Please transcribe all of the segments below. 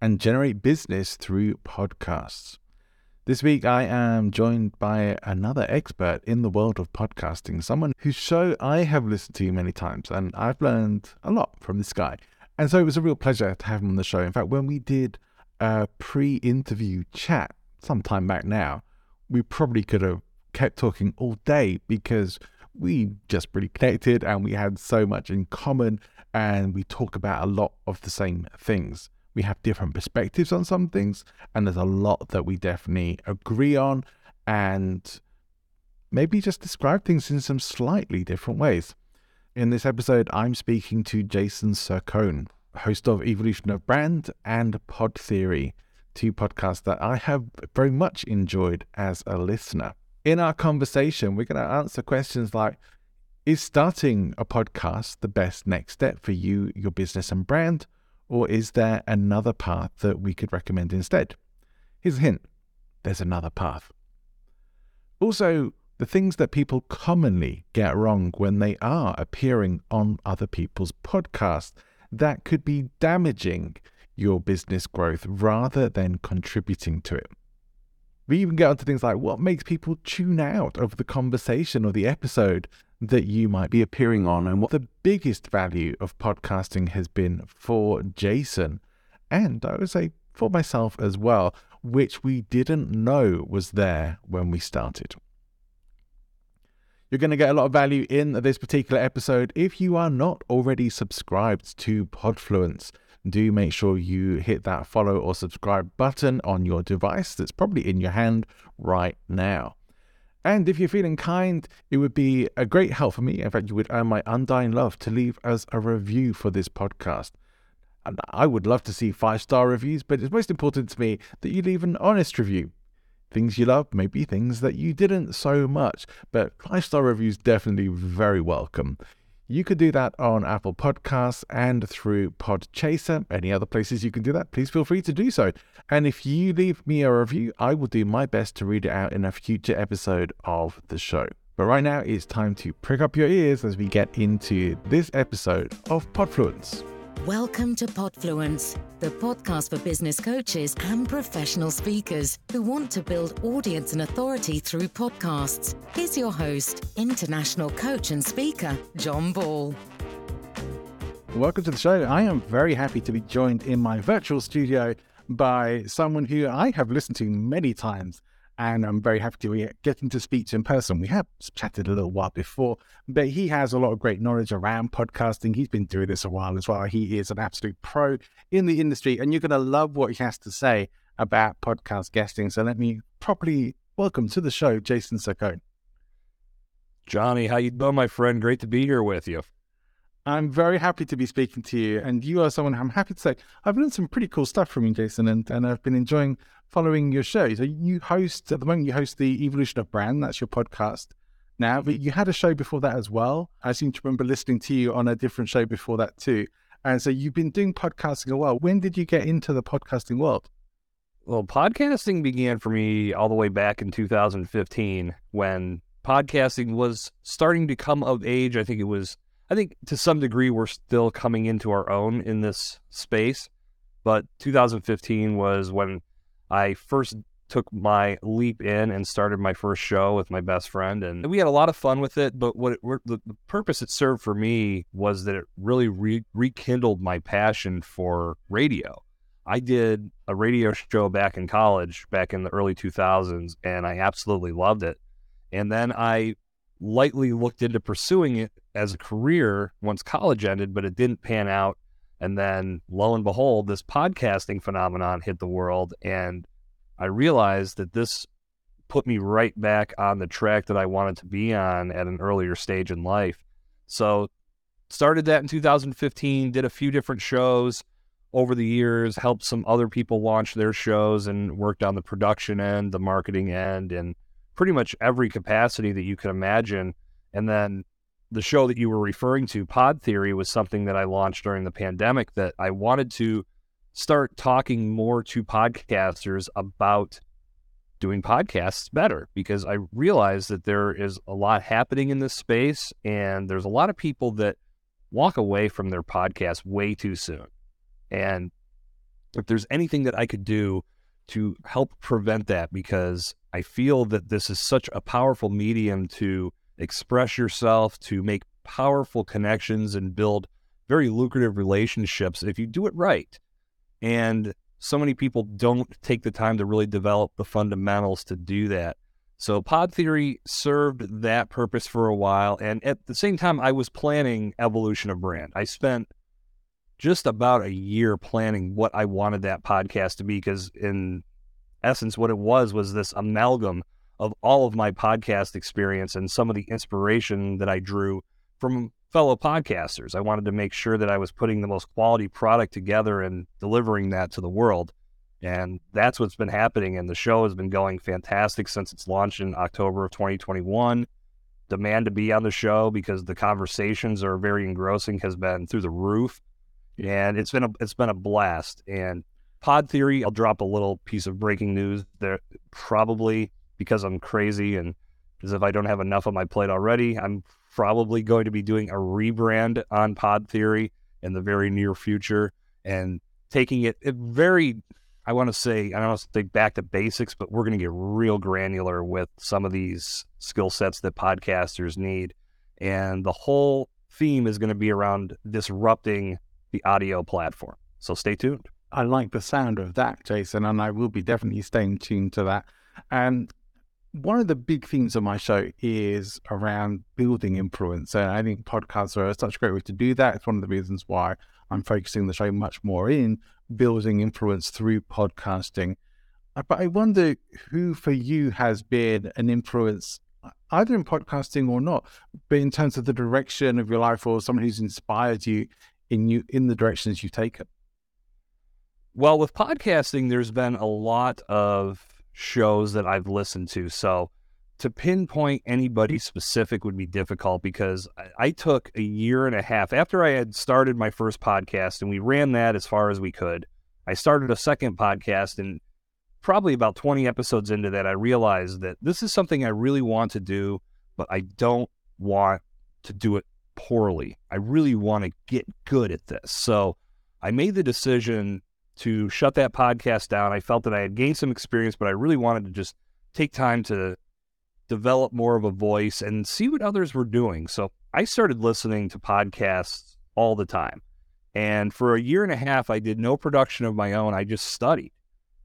and generate business through podcasts. This week, I am joined by another expert in the world of podcasting, someone whose show I have listened to many times, and I've learned a lot from this guy. And so it was a real pleasure to have him on the show. In fact, when we did a pre interview chat some time back now, we probably could have kept talking all day because we just really connected and we had so much in common and we talk about a lot of the same things we have different perspectives on some things, and there's a lot that we definitely agree on, and maybe just describe things in some slightly different ways. In this episode, I'm speaking to Jason Cercone, host of Evolution of Brand and Pod Theory, two podcasts that I have very much enjoyed as a listener. In our conversation, we're going to answer questions like Is starting a podcast the best next step for you, your business, and brand? Or is there another path that we could recommend instead? Here's a hint there's another path. Also, the things that people commonly get wrong when they are appearing on other people's podcasts that could be damaging your business growth rather than contributing to it. We even get onto things like what makes people tune out of the conversation or the episode that you might be appearing on and what the biggest value of podcasting has been for Jason and I would say for myself as well, which we didn't know was there when we started. You're going to get a lot of value in this particular episode. If you are not already subscribed to Podfluence, do make sure you hit that follow or subscribe button on your device that's probably in your hand right now. And if you're feeling kind, it would be a great help for me. In fact, you would earn my undying love to leave us a review for this podcast. And I would love to see five star reviews, but it's most important to me that you leave an honest review. Things you love, maybe things that you didn't so much, but five star reviews definitely very welcome. You could do that on Apple Podcasts and through Podchaser. Any other places you can do that, please feel free to do so. And if you leave me a review, I will do my best to read it out in a future episode of the show. But right now, it's time to prick up your ears as we get into this episode of Podfluence. Welcome to Podfluence, the podcast for business coaches and professional speakers who want to build audience and authority through podcasts. Here's your host, international coach and speaker, John Ball. Welcome to the show. I am very happy to be joined in my virtual studio by someone who I have listened to many times and I'm very happy to be getting to speak to in person. We have chatted a little while before, but he has a lot of great knowledge around podcasting. He's been doing this a while as well. He is an absolute pro in the industry, and you're going to love what he has to say about podcast guesting. So let me properly welcome to the show, Jason Cercone. Johnny, how you doing, my friend? Great to be here with you. I'm very happy to be speaking to you. And you are someone I'm happy to say I've learned some pretty cool stuff from you, Jason, and, and I've been enjoying following your show. So you host at the moment you host the Evolution of Brand, that's your podcast now, but you had a show before that as well. I seem to remember listening to you on a different show before that too. And so you've been doing podcasting a while. When did you get into the podcasting world? Well, podcasting began for me all the way back in 2015 when podcasting was starting to come of age. I think it was I think to some degree we're still coming into our own in this space. But 2015 was when I first took my leap in and started my first show with my best friend and we had a lot of fun with it but what it, the, the, purpose it served for me was that it really re- rekindled my passion for radio I did a radio show back in college, back in the early 2000s, and I absolutely loved it. And then I lightly looked into pursuing it as a career once college ended, but it didn't pan out. And then lo and behold, this podcasting phenomenon hit the world. And I realized that this put me right back on the track that I wanted to be on at an earlier stage in life. So started that in 2015, did a few different shows over the years, helped some other people launch their shows and worked on the production end, the marketing end, and pretty much every capacity that you can imagine. And then the show that you were referring to, Pod Theory, was something that I launched during the pandemic that I wanted to start talking more to podcasters about doing podcasts better because I realized that there is a lot happening in this space and there's a lot of people that walk away from their podcast way too soon. And if there's anything that I could do to help prevent that, because I feel that this is such a powerful medium to express yourself, to make powerful connections and build very lucrative relationships if you do it right. And so many people don't take the time to really develop the fundamentals to do that. So pod theory served that purpose for a while. And at the same time, I was planning evolution of brand. I spent just about a year planning what I wanted that podcast to be because in essence, what it was was this amalgam of all of my podcast experience and some of the inspiration that I drew from fellow podcasters. I wanted to make sure that I was putting the most quality product together and delivering that to the world. And that's what's been happening. And the show has been going fantastic since its launch in October of 2021. Demand to be on the show because the conversations are very engrossing has been through the roof. And it's been a it's been a blast. And Pod Theory, I'll drop a little piece of breaking news there probably because I'm crazy and as if I don't have enough on my plate already. I'm probably going to be doing a rebrand on Pod Theory in the very near future and taking it, it very I want to say, I don't want to say back to basics, but we're going to get real granular with some of these skill sets that podcasters need. And the whole theme is going to be around disrupting the audio platform. So stay tuned. I like the sound of that, Jason, and I will be definitely staying tuned to that. And one of the big themes of my show is around building influence. And I think podcasts are such a great way to do that. It's one of the reasons why I'm focusing the show much more in building influence through podcasting. Uh, but I wonder who for you has been an influence, either in podcasting or not, but in terms of the direction of your life or someone who's inspired you in you in the directions you've taken. Well, with podcasting, there's been a lot of shows that I've listened to. So to pinpoint anybody specific would be difficult because I, took a year and a half after I had started my first podcast and we ran that as far as we could. I started a second podcast and probably about 20 episodes into that, I realized that this is something I really want to do, but I don't want to do it poorly. I really want to get good at this. So I made the decision to shut that podcast down. I felt that I had gained some experience, but I really wanted to just take time to develop more of a voice and see what others were doing. So I started listening to podcasts all the time. And for a year and a half, I did no production of my own. I just studied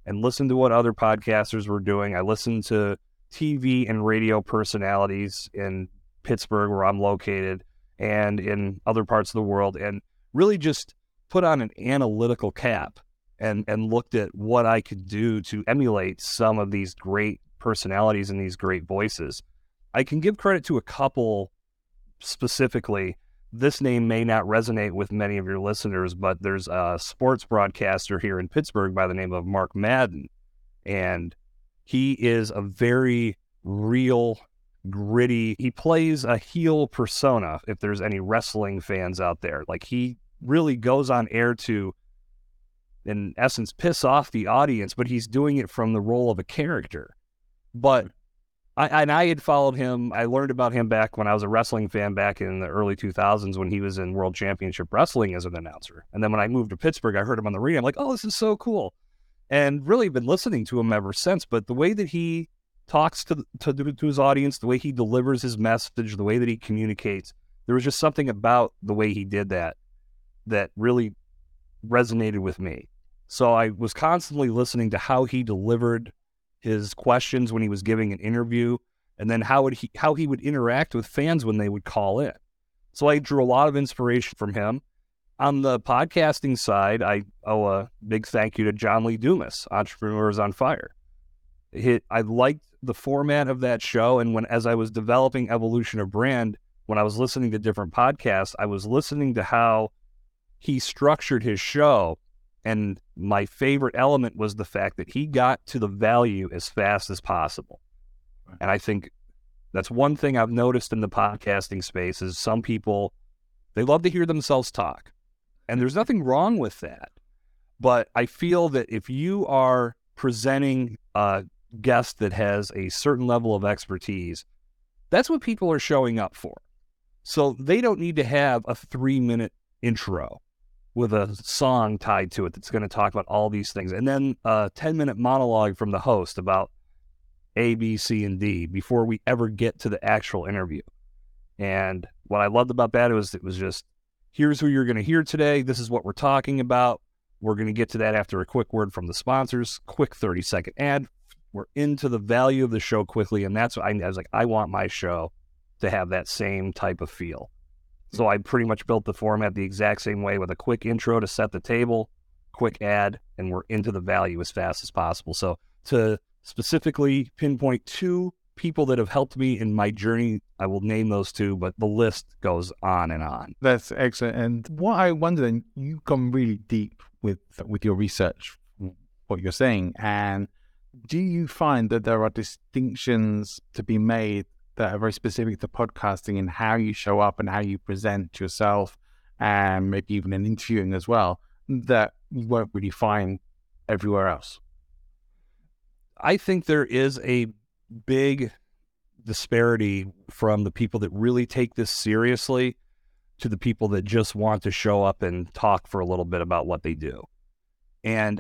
and listened to what other podcasters were doing. I listened to TV and radio personalities in Pittsburgh, where I'm located, and in other parts of the world, and really just put on an analytical cap and, and looked at what I could do to emulate some of these great personalities and these great voices. I can give credit to a couple specifically. This name may not resonate with many of your listeners, but there's a sports broadcaster here in Pittsburgh by the name of Mark Madden. And he is a very real, gritty, he plays a heel persona, if there's any wrestling fans out there. Like he really goes on air to, in essence, piss off the audience, but he's doing it from the role of a character. But hmm. I and I had followed him. I learned about him back when I was a wrestling fan back in the early 2000s when he was in World Championship Wrestling as an announcer. And then when I moved to Pittsburgh, I heard him on the radio. I'm like, oh, this is so cool, and really been listening to him ever since. But the way that he talks to to, to his audience, the way he delivers his message, the way that he communicates, there was just something about the way he did that that really resonated with me. So I was constantly listening to how he delivered his questions when he was giving an interview, and then how would he how he would interact with fans when they would call in. So I drew a lot of inspiration from him. On the podcasting side, I owe a big thank you to John Lee Dumas, Entrepreneurs on Fire. It, I liked the format of that show, and when as I was developing Evolution of Brand, when I was listening to different podcasts, I was listening to how he structured his show. And my favorite element was the fact that he got to the value as fast as possible. And I think that's one thing I've noticed in the podcasting space is some people they love to hear themselves talk. And there's nothing wrong with that. But I feel that if you are presenting a guest that has a certain level of expertise, that's what people are showing up for. So they don't need to have a three minute intro with a song tied to it that's going to talk about all these things. And then a 10 minute monologue from the host about A, B, C, and D before we ever get to the actual interview. And what I loved about that was it was just here's who you're going to hear today. This is what we're talking about. We're going to get to that after a quick word from the sponsors, quick 30 second ad. We're into the value of the show quickly. And that's what I, I was like, I want my show to have that same type of feel. So I pretty much built the format the exact same way with a quick intro to set the table, quick ad, and we're into the value as fast as possible. So to specifically pinpoint two people that have helped me in my journey, I will name those two, but the list goes on and on. That's excellent. And what I wonder, and you've gone really deep with with your research, what you're saying, and do you find that there are distinctions to be made that are very specific to podcasting and how you show up and how you present yourself, and maybe even in interviewing as well, that you won't really find everywhere else? I think there is a big disparity from the people that really take this seriously to the people that just want to show up and talk for a little bit about what they do. And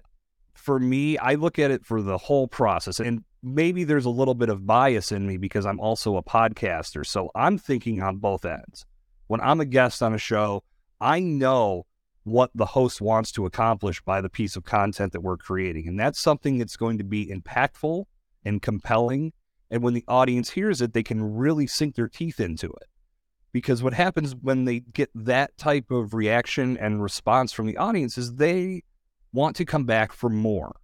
for me, I look at it for the whole process. And maybe there's a little bit of bias in me because I'm also a podcaster. So I'm thinking on both ends. When I'm a guest on a show, I know what the host wants to accomplish by the piece of content that we're creating. And that's something that's going to be impactful and compelling. And when the audience hears it, they can really sink their teeth into it. Because what happens when they get that type of reaction and response from the audience is they want to come back for more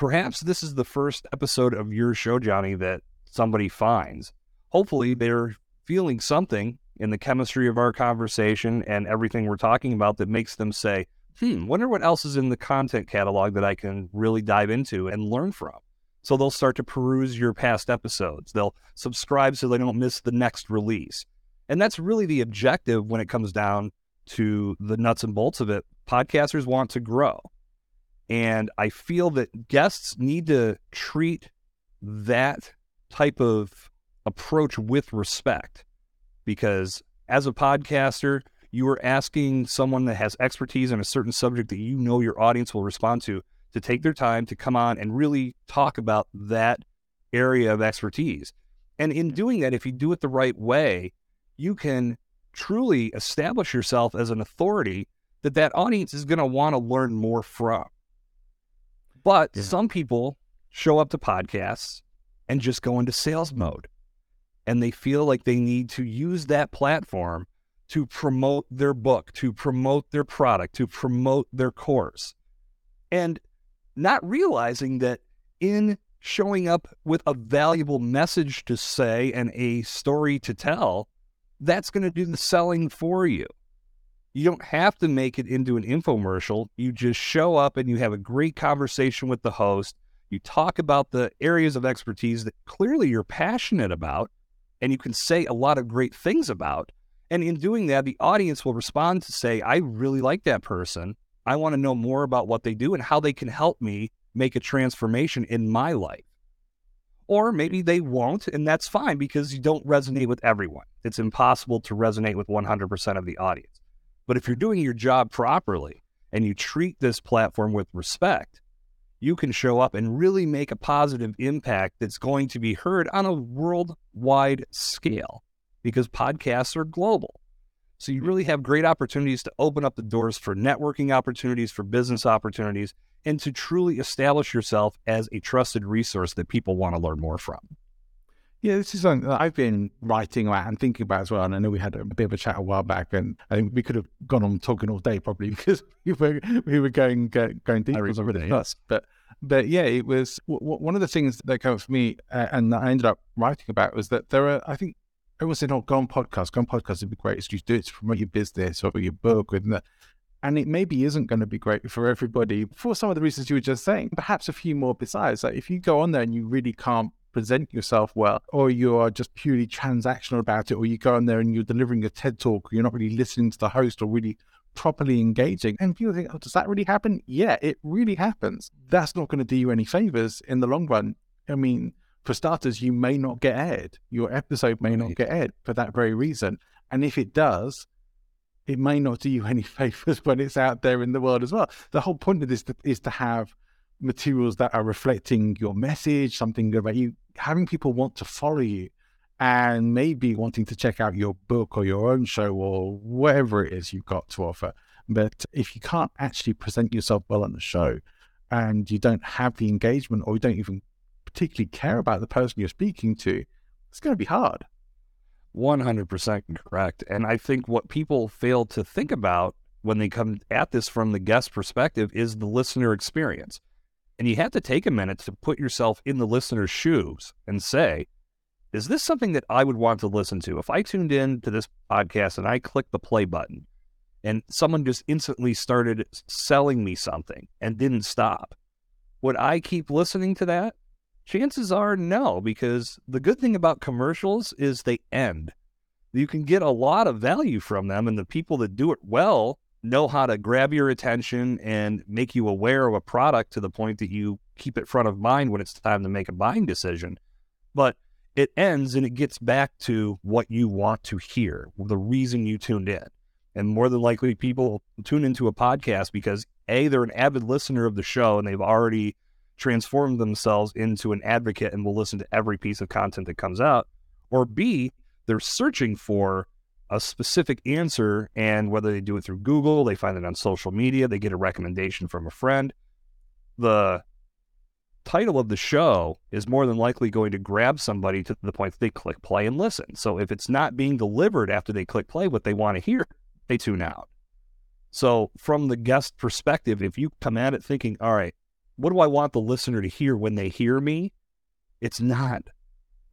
perhaps this is the first episode of your show, Johnny, that somebody finds. Hopefully, they're feeling something in the chemistry of our conversation and everything we're talking about that makes them say, hmm, wonder what else is in the content catalog that I can really dive into and learn from. So they'll start to peruse your past episodes. They'll subscribe so they don't miss the next release. And that's really the objective when it comes down to the nuts and bolts of it. Podcasters want to grow. And I feel that guests need to treat that type of approach with respect because as a podcaster, you are asking someone that has expertise in a certain subject that you know your audience will respond to to take their time to come on and really talk about that area of expertise. And in doing that, if you do it the right way, you can truly establish yourself as an authority that that audience is going to want to learn more from. But yeah. some people show up to podcasts and just go into sales mode. And they feel like they need to use that platform to promote their book, to promote their product, to promote their course. And not realizing that in showing up with a valuable message to say and a story to tell, that's going to do the selling for you. You don't have to make it into an infomercial. You just show up and you have a great conversation with the host. You talk about the areas of expertise that clearly you're passionate about and you can say a lot of great things about. And in doing that, the audience will respond to say, I really like that person. I want to know more about what they do and how they can help me make a transformation in my life. Or maybe they won't, and that's fine because you don't resonate with everyone. It's impossible to resonate with 100% of the audience. But if you're doing your job properly and you treat this platform with respect, you can show up and really make a positive impact that's going to be heard on a worldwide scale because podcasts are global. So you really have great opportunities to open up the doors for networking opportunities, for business opportunities, and to truly establish yourself as a trusted resource that people want to learn more from. Yeah, this is something that I've been writing about and thinking about as well. And I know we had a bit of a chat a while back, and I think we could have gone on talking all day probably because we were we were going going deep on some of this. But but yeah, it was w- w- one of the things that came up for me, uh, and that I ended up writing about was that there are I think everyone said, "Oh, go on podcast, go on podcast would be great. It's you do it to promote your business or your book with that." And it maybe isn't going to be great for everybody for some of the reasons you were just saying. Perhaps a few more besides. Like if you go on there and you really can't present yourself well, or you are just purely transactional about it, or you go in there and you're delivering a TED talk, you're not really listening to the host or really properly engaging. And people think, oh, does that really happen? Yeah, it really happens. That's not going to do you any favors in the long run. I mean, for starters, you may not get aired. Your episode may not get aired for that very reason. And if it does, it may not do you any favors when it's out there in the world as well. The whole point of this is to have materials that are reflecting your message, something about you, having people want to follow you and maybe wanting to check out your book or your own show or whatever it is you've got to offer. But if you can't actually present yourself well on the show and you don't have the engagement or you don't even particularly care about the person you're speaking to, it's going to be hard. 100% correct. And I think what people fail to think about when they come at this from the guest perspective is the listener experience. And you have to take a minute to put yourself in the listener's shoes and say, is this something that I would want to listen to? If I tuned in to this podcast and I clicked the play button and someone just instantly started selling me something and didn't stop, would I keep listening to that? Chances are no, because the good thing about commercials is they end. You can get a lot of value from them, and the people that do it well know how to grab your attention and make you aware of a product to the point that you keep it front of mind when it's time to make a buying decision. But it ends and it gets back to what you want to hear, the reason you tuned in. And more than likely, people tune into a podcast because A, they're an avid listener of the show and they've already transformed themselves into an advocate and will listen to every piece of content that comes out. Or B, they're searching for a specific answer. And whether they do it through Google, they find it on social media, they get a recommendation from a friend. The title of the show is more than likely going to grab somebody to the point that they click play and listen. So if it's not being delivered after they click play what they want to hear, they tune out. So from the guest perspective, if you come at it thinking, all right, what do I want the listener to hear when they hear me? It's not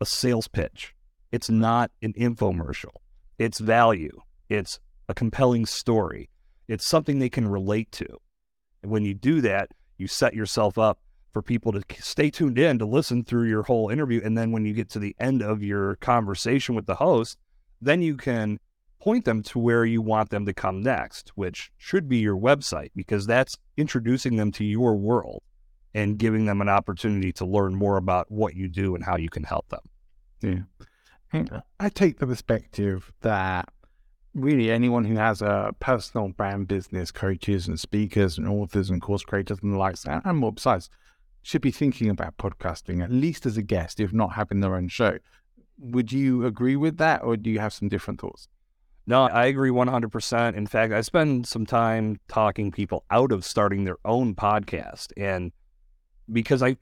a sales pitch. It's not an infomercial. It's value. It's a compelling story. It's something they can relate to. And when you do that, you set yourself up for people to stay tuned in to listen through your whole interview. And then when you get to the end of your conversation with the host, then you can point them to where you want them to come next, which should be your website, because that's introducing them to your world and giving them an opportunity to learn more about what you do and how you can help them. Yeah. Hmm. Uh, I take the perspective that really anyone who has a personal brand business, coaches and speakers and authors and course creators and the likes, and more besides, should be thinking about podcasting, at least as a guest, if not having their own show. Would you agree with that, or do you have some different thoughts? No, I agree 100%. In fact, I spend some time talking people out of starting their own podcast. And because I,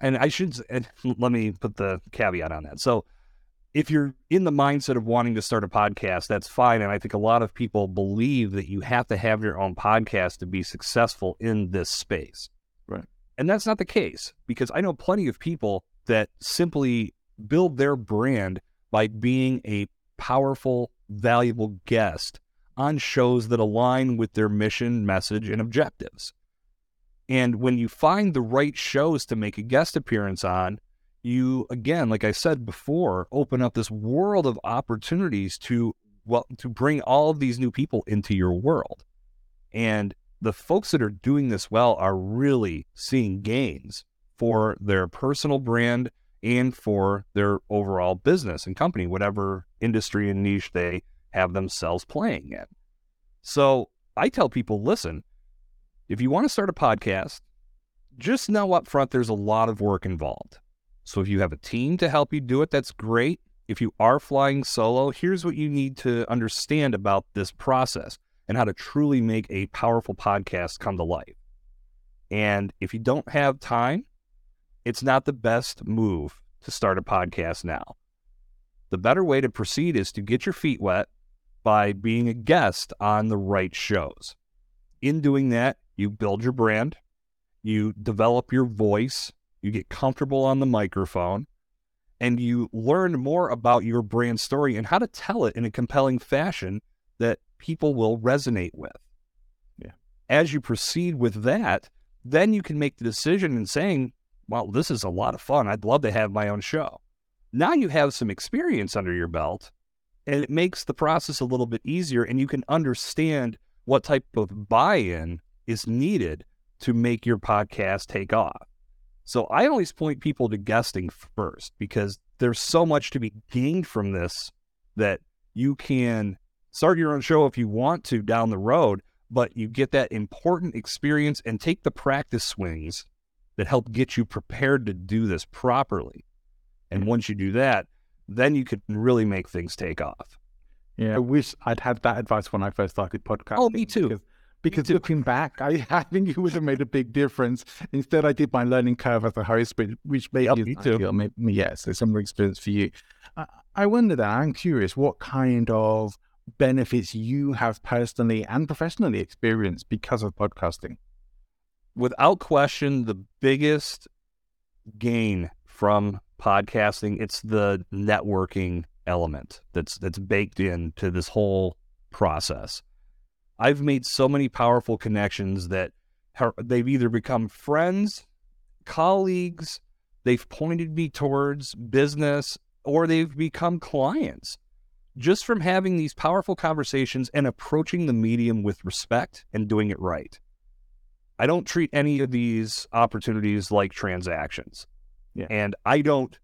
and I should, and let me put the caveat on that. So, if you're in the mindset of wanting to start a podcast, that's fine. And I think a lot of people believe that you have to have your own podcast to be successful in this space. Right. And that's not the case because I know plenty of people that simply build their brand by being a powerful, valuable guest on shows that align with their mission, message, and objectives. And when you find the right shows to make a guest appearance on, you again, like I said before, open up this world of opportunities to well to bring all of these new people into your world. And the folks that are doing this well are really seeing gains for their personal brand and for their overall business and company, whatever industry and niche they have themselves playing in. So I tell people listen, if you want to start a podcast, just know up front there's a lot of work involved. So if you have a team to help you do it, that's great. if you are flying solo, here's what you need to understand about this process and how to truly make a powerful podcast come to life. And if you don't have time, it's not the best move to start a podcast now. The better way to proceed is to get your feet wet by being a guest on the right shows. In doing that, you build your brand, you develop your voice, you get comfortable on the microphone, and you learn more about your brand story and how to tell it in a compelling fashion that people will resonate with. Yeah. As you proceed with that, then you can make the decision in saying, well, this is a lot of fun. I'd love to have my own show. Now you have some experience under your belt, and it makes the process a little bit easier, and you can understand what type of buy in is needed to make your podcast take off. So I always point people to guesting first because there's so much to be gained from this that you can start your own show if you want to down the road, but you get that important experience and take the practice swings that help get you prepared to do this properly. And once you do that, then you can really make things take off. Yeah, I wish I'd had that advice when I first started podcasting. Oh, me too. Because, looking back, I, I think it would have made a big difference. Instead, I did my learning curve as a host, which, which made Yep, you me too. maybe, yeah, so similar experience for you. I, I wonder that I'm curious what kind of benefits you have personally and professionally experienced because of podcasting. without question, the biggest gain from podcasting, it's the networking element that's that's baked into this whole process. I've made so many powerful connections that they've either become friends, colleagues, they've pointed me towards business, or they've become clients just from having these powerful conversations and approaching the medium with respect and doing it right. I don't treat any of these opportunities like transactions. Yeah. And I don't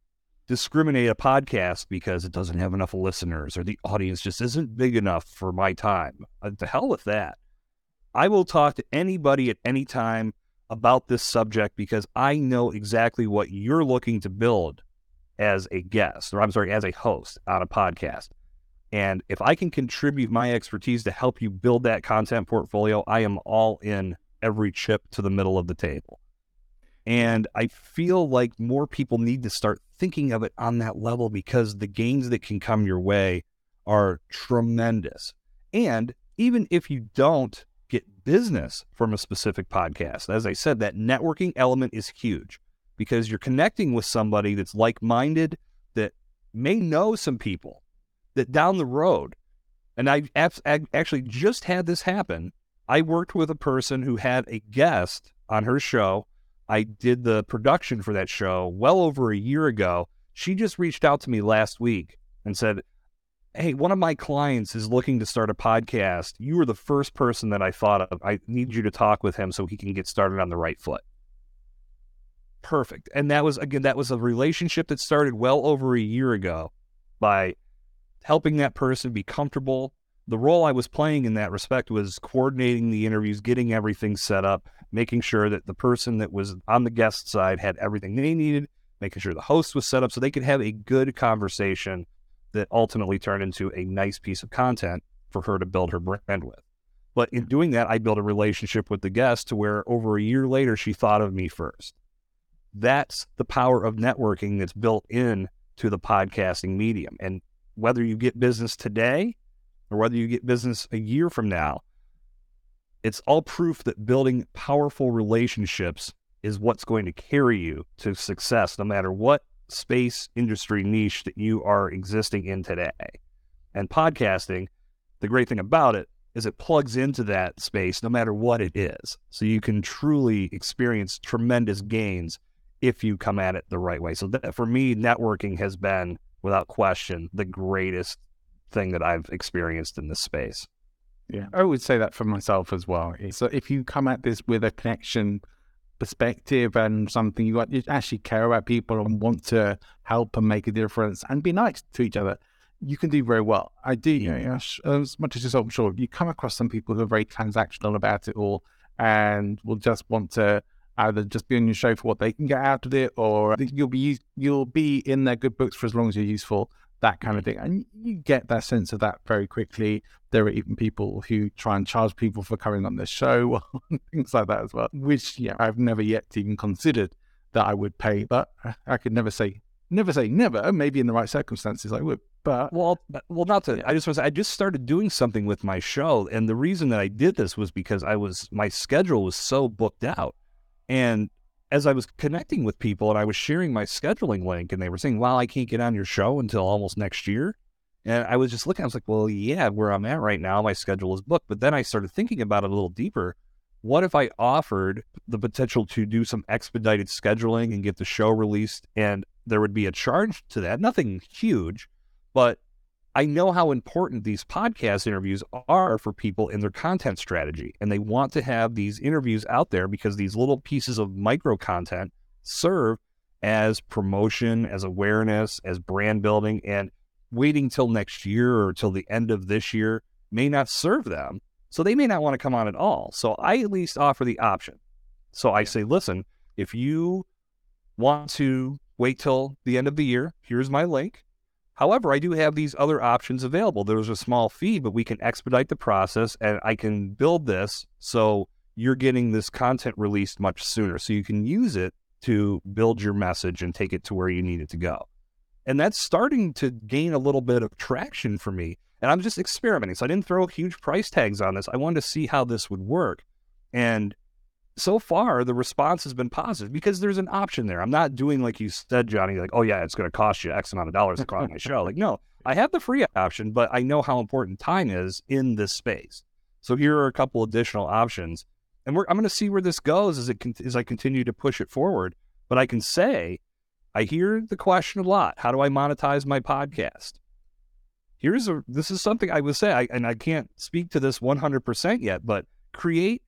discriminate a podcast because it doesn't have enough listeners or the audience just isn't big enough for my time. Uh, to hell with that. I will talk to anybody at any time about this subject because I know exactly what you're looking to build as a guest, or I'm sorry, as a host on a podcast. And if I can contribute my expertise to help you build that content portfolio, I am all in every chip to the middle of the table. And I feel like more people need to start thinking of it on that level because the gains that can come your way are tremendous. And even if you don't get business from a specific podcast, as I said, that networking element is huge because you're connecting with somebody that's like minded that may know some people that down the road, and I abs- ag- actually just had this happen. I worked with a person who had a guest on her show. I did the production for that show well over a year ago. She just reached out to me last week and said, Hey, one of my clients is looking to start a podcast. You were the first person that I thought of. I need you to talk with him so he can get started on the right foot. Perfect. And that was, again, that was a relationship that started well over a year ago by helping that person be comfortable. The role I was playing in that respect was coordinating the interviews, getting everything set up, making sure that the person that was on the guest side had everything they needed, making sure the host was set up so they could have a good conversation that ultimately turned into a nice piece of content for her to build her brand with. But in doing that, I built a relationship with the guest to where over a year later, she thought of me first. That's the power of networking that's built in to the podcasting medium. And whether you get business today or whether you get business a year from now, it's all proof that building powerful relationships is what's going to carry you to success, no matter what space, industry, niche that you are existing in today. And podcasting, the great thing about it is it plugs into that space no matter what it is. So you can truly experience tremendous gains if you come at it the right way. So for me, networking has been, without question, the greatest thing that I've experienced in this space. Yeah, I would say that for myself as well. So uh, if you come at this with a connection perspective and something you, you actually care about people and want to help and make a difference and be nice to each other, you can do very well. I do, you know, as much as yourself, I'm sure you come across some people who are very transactional about it all and will just want to either just be on your show for what they can get out of it, or you'll be you'll be in their good books for as long as you're useful. That kind of thing. And you get that sense of that very quickly. There are even people who try and charge people for coming on the show, things like that as well, which yeah, I've never yet even considered that I would pay, but I could never say never say never. Maybe in the right circumstances I would. But well, well, not to. I just was. I just started doing something with my show, and the reason that I did this was because I was my schedule was so booked out, and as I was connecting with people and I was sharing my scheduling link and they were saying, wow, I can't get on your show until almost next year. And I was just looking, I was like, well, yeah, where I'm at right now, my schedule is booked. But then I started thinking about it a little deeper. What if I offered the potential to do some expedited scheduling and get the show released and there would be a charge to that? Nothing huge, but I know how important these podcast interviews are for people in their content strategy. And they want to have these interviews out there because these little pieces of micro content serve as promotion, as awareness, as brand building. And waiting till next year or till the end of this year may not serve them. So they may not want to come on at all. So I at least offer the option. So I say, listen, if you want to wait till the end of the year, here's my link However, I do have these other options available. There's a small fee, but we can expedite the process and I can build this so you're getting this content released much sooner. So you can use it to build your message and take it to where you need it to go. And that's starting to gain a little bit of traction for me. And I'm just experimenting. So I didn't throw huge price tags on this. I wanted to see how this would work. And so far the response has been positive because there's an option there. I'm not doing like you said, Johnny, like, oh yeah, it's going to cost you X amount of dollars to on my show. Like, no, I have the free option, but I know how important time is in this space. So here are a couple additional options, and I'm going to see where this goes as it as I continue to push it forward. But I can say, I hear the question a lot: How do I monetize my podcast? Here's a this is something I would say, I, and I can't speak to this 100% yet, but create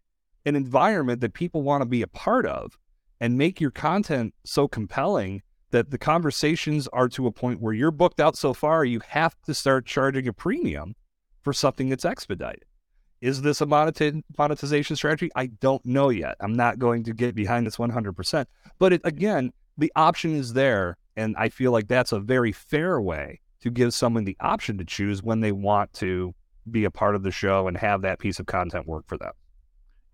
an environment that people want to be a part of and make your content so compelling that the conversations are to a point where you're booked out so far, you have to start charging a premium for something that's expedited. Is this a monetization strategy? I don't know yet. I'm not going to get behind this 100%. But it, again, the option is there. And I feel like that's a very fair way to give someone the option to choose when they want to be a part of the show and have that piece of content work for them.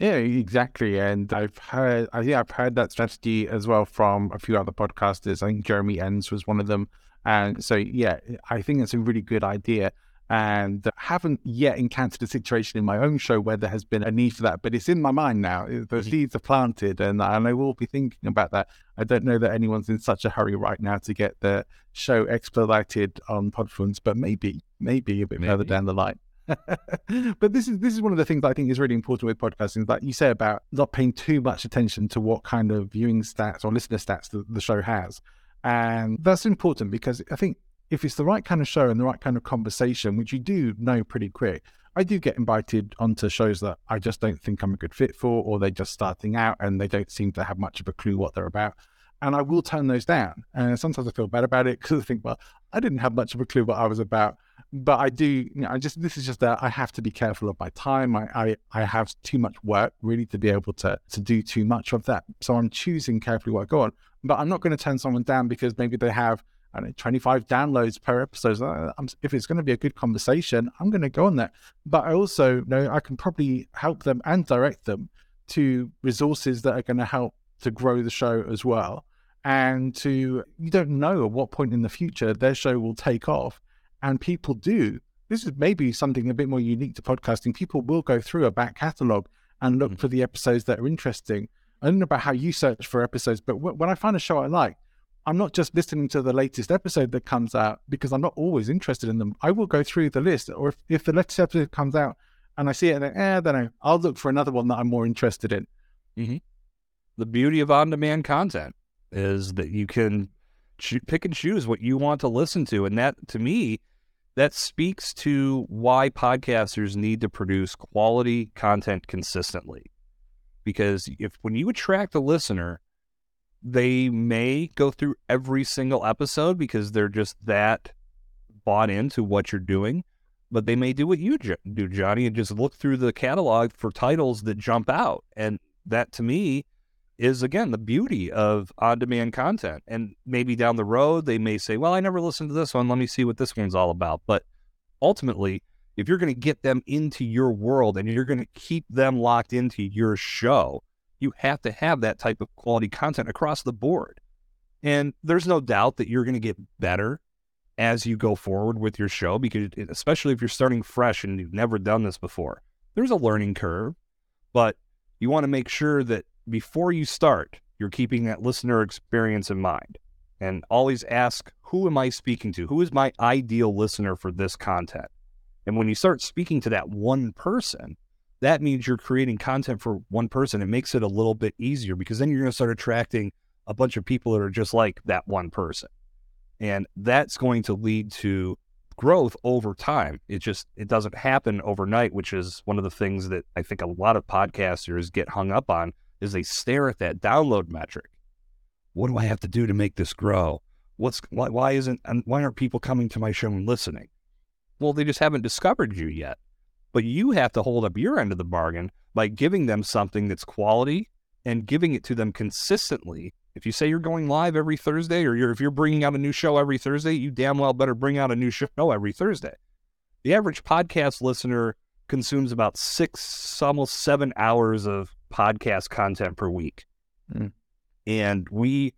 Yeah, exactly. And I've heard, I think I've heard that strategy as well from a few other podcasters. I think Jeremy Enns was one of them. And so, yeah, I think it's a really good idea. And haven't yet encountered a situation in my own show where there has been a need for that, but it's in my mind now. The mm-hmm. seeds are planted, and, and I will be thinking about that. I don't know that anyone's in such a hurry right now to get the show expedited on Podfluence, but maybe, maybe a bit maybe. further down the line. but this is this is one of the things I think is really important with podcasting. Like you say about not paying too much attention to what kind of viewing stats or listener stats the, the show has, and that's important because I think if it's the right kind of show and the right kind of conversation, which you do know pretty quick, I do get invited onto shows that I just don't think I'm a good fit for, or they're just starting out and they don't seem to have much of a clue what they're about. And I will turn those down. And sometimes I feel bad about it because I think, well, I didn't have much of a clue what I was about but I do, you know, I just this is just that I have to be careful of my time. I, I I have too much work really to be able to to do too much of that. So I'm choosing carefully what I go on. But I'm not going to turn someone down because maybe they have I don't know, 25 downloads per episode. Uh, if it's going to be a good conversation, I'm going to go on that. But I also know I can probably help them and direct them to resources that are going to help to grow the show as well. And to, you don't know at what point in the future their show will take off and people do. This is maybe something a bit more unique to podcasting. People will go through a back catalogue and look mm-hmm. for the episodes that are interesting. I don't know about how you search for episodes, but when I find a show I like, I'm not just listening to the latest episode that comes out because I'm not always interested in them. I will go through the list, or if, if the latest episode comes out and I see it, and eh, don't I'll look for another one that I'm more interested in. Mm-hmm. The beauty of on-demand content is that you can pick and choose what you want to listen to, and that to me that speaks to why podcasters need to produce quality content consistently. Because if when you attract a listener, they may go through every single episode because they're just that bought into what you're doing. But they may do what you do, Johnny, and just look through the catalog for titles that jump out. And that to me is again the beauty of on demand content. And maybe down the road, they may say, well, I never listened to this one. Let me see what this one's all about. But ultimately, if you're going to get them into your world and you're going to keep them locked into your show, you have to have that type of quality content across the board. And there's no doubt that you're going to get better as you go forward with your show because especially if you're starting fresh and you've never done this before. There's a learning curve, but you want to make sure that before you start, you're keeping that listener experience in mind. And always ask, who am I speaking to? Who is my ideal listener for this content? And when you start speaking to that one person, that means you're creating content for one person. It makes it a little bit easier because then you're going to start attracting a bunch of people that are just like that one person. And that's going to lead to growth over time. It just it doesn't happen overnight, which is one of the things that I think a lot of podcasters get hung up on is they stare at that download metric. What do I have to do to make this grow? What's why, why isn't and why aren't people coming to my show and listening? Well, they just haven't discovered you yet. But you have to hold up your end of the bargain by giving them something that's quality and giving it to them consistently. If you say you're going live every Thursday or you're, if you're bringing out a new show every Thursday, you damn well better bring out a new show every Thursday. The average podcast listener consumes about six, almost seven hours of podcast content per week. Mm. And we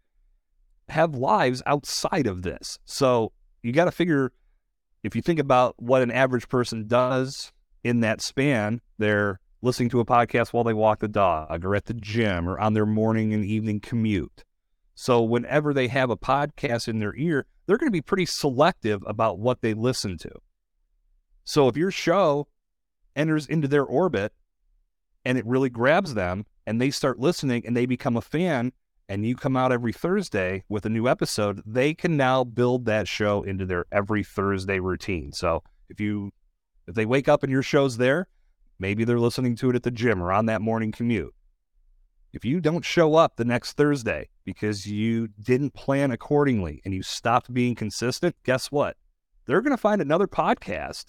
have lives outside of this. So you got to figure if you think about what an average person does in that span, they're listening to a podcast while they walk the dog or at the gym or on their morning and evening commute. So whenever they have a podcast in their ear, they're going to be pretty selective about what they listen to. So if your show enters into their orbit and it really grabs them and they start listening and they become a fan and you come out every Thursday with a new episode, they can now build that show into their every Thursday routine. So if you if they wake up and your show's there, maybe they're listening to it at the gym or on that morning commute. If you don't show up the next Thursday because you didn't plan accordingly and you stopped being consistent, guess what? They're going to find another podcast.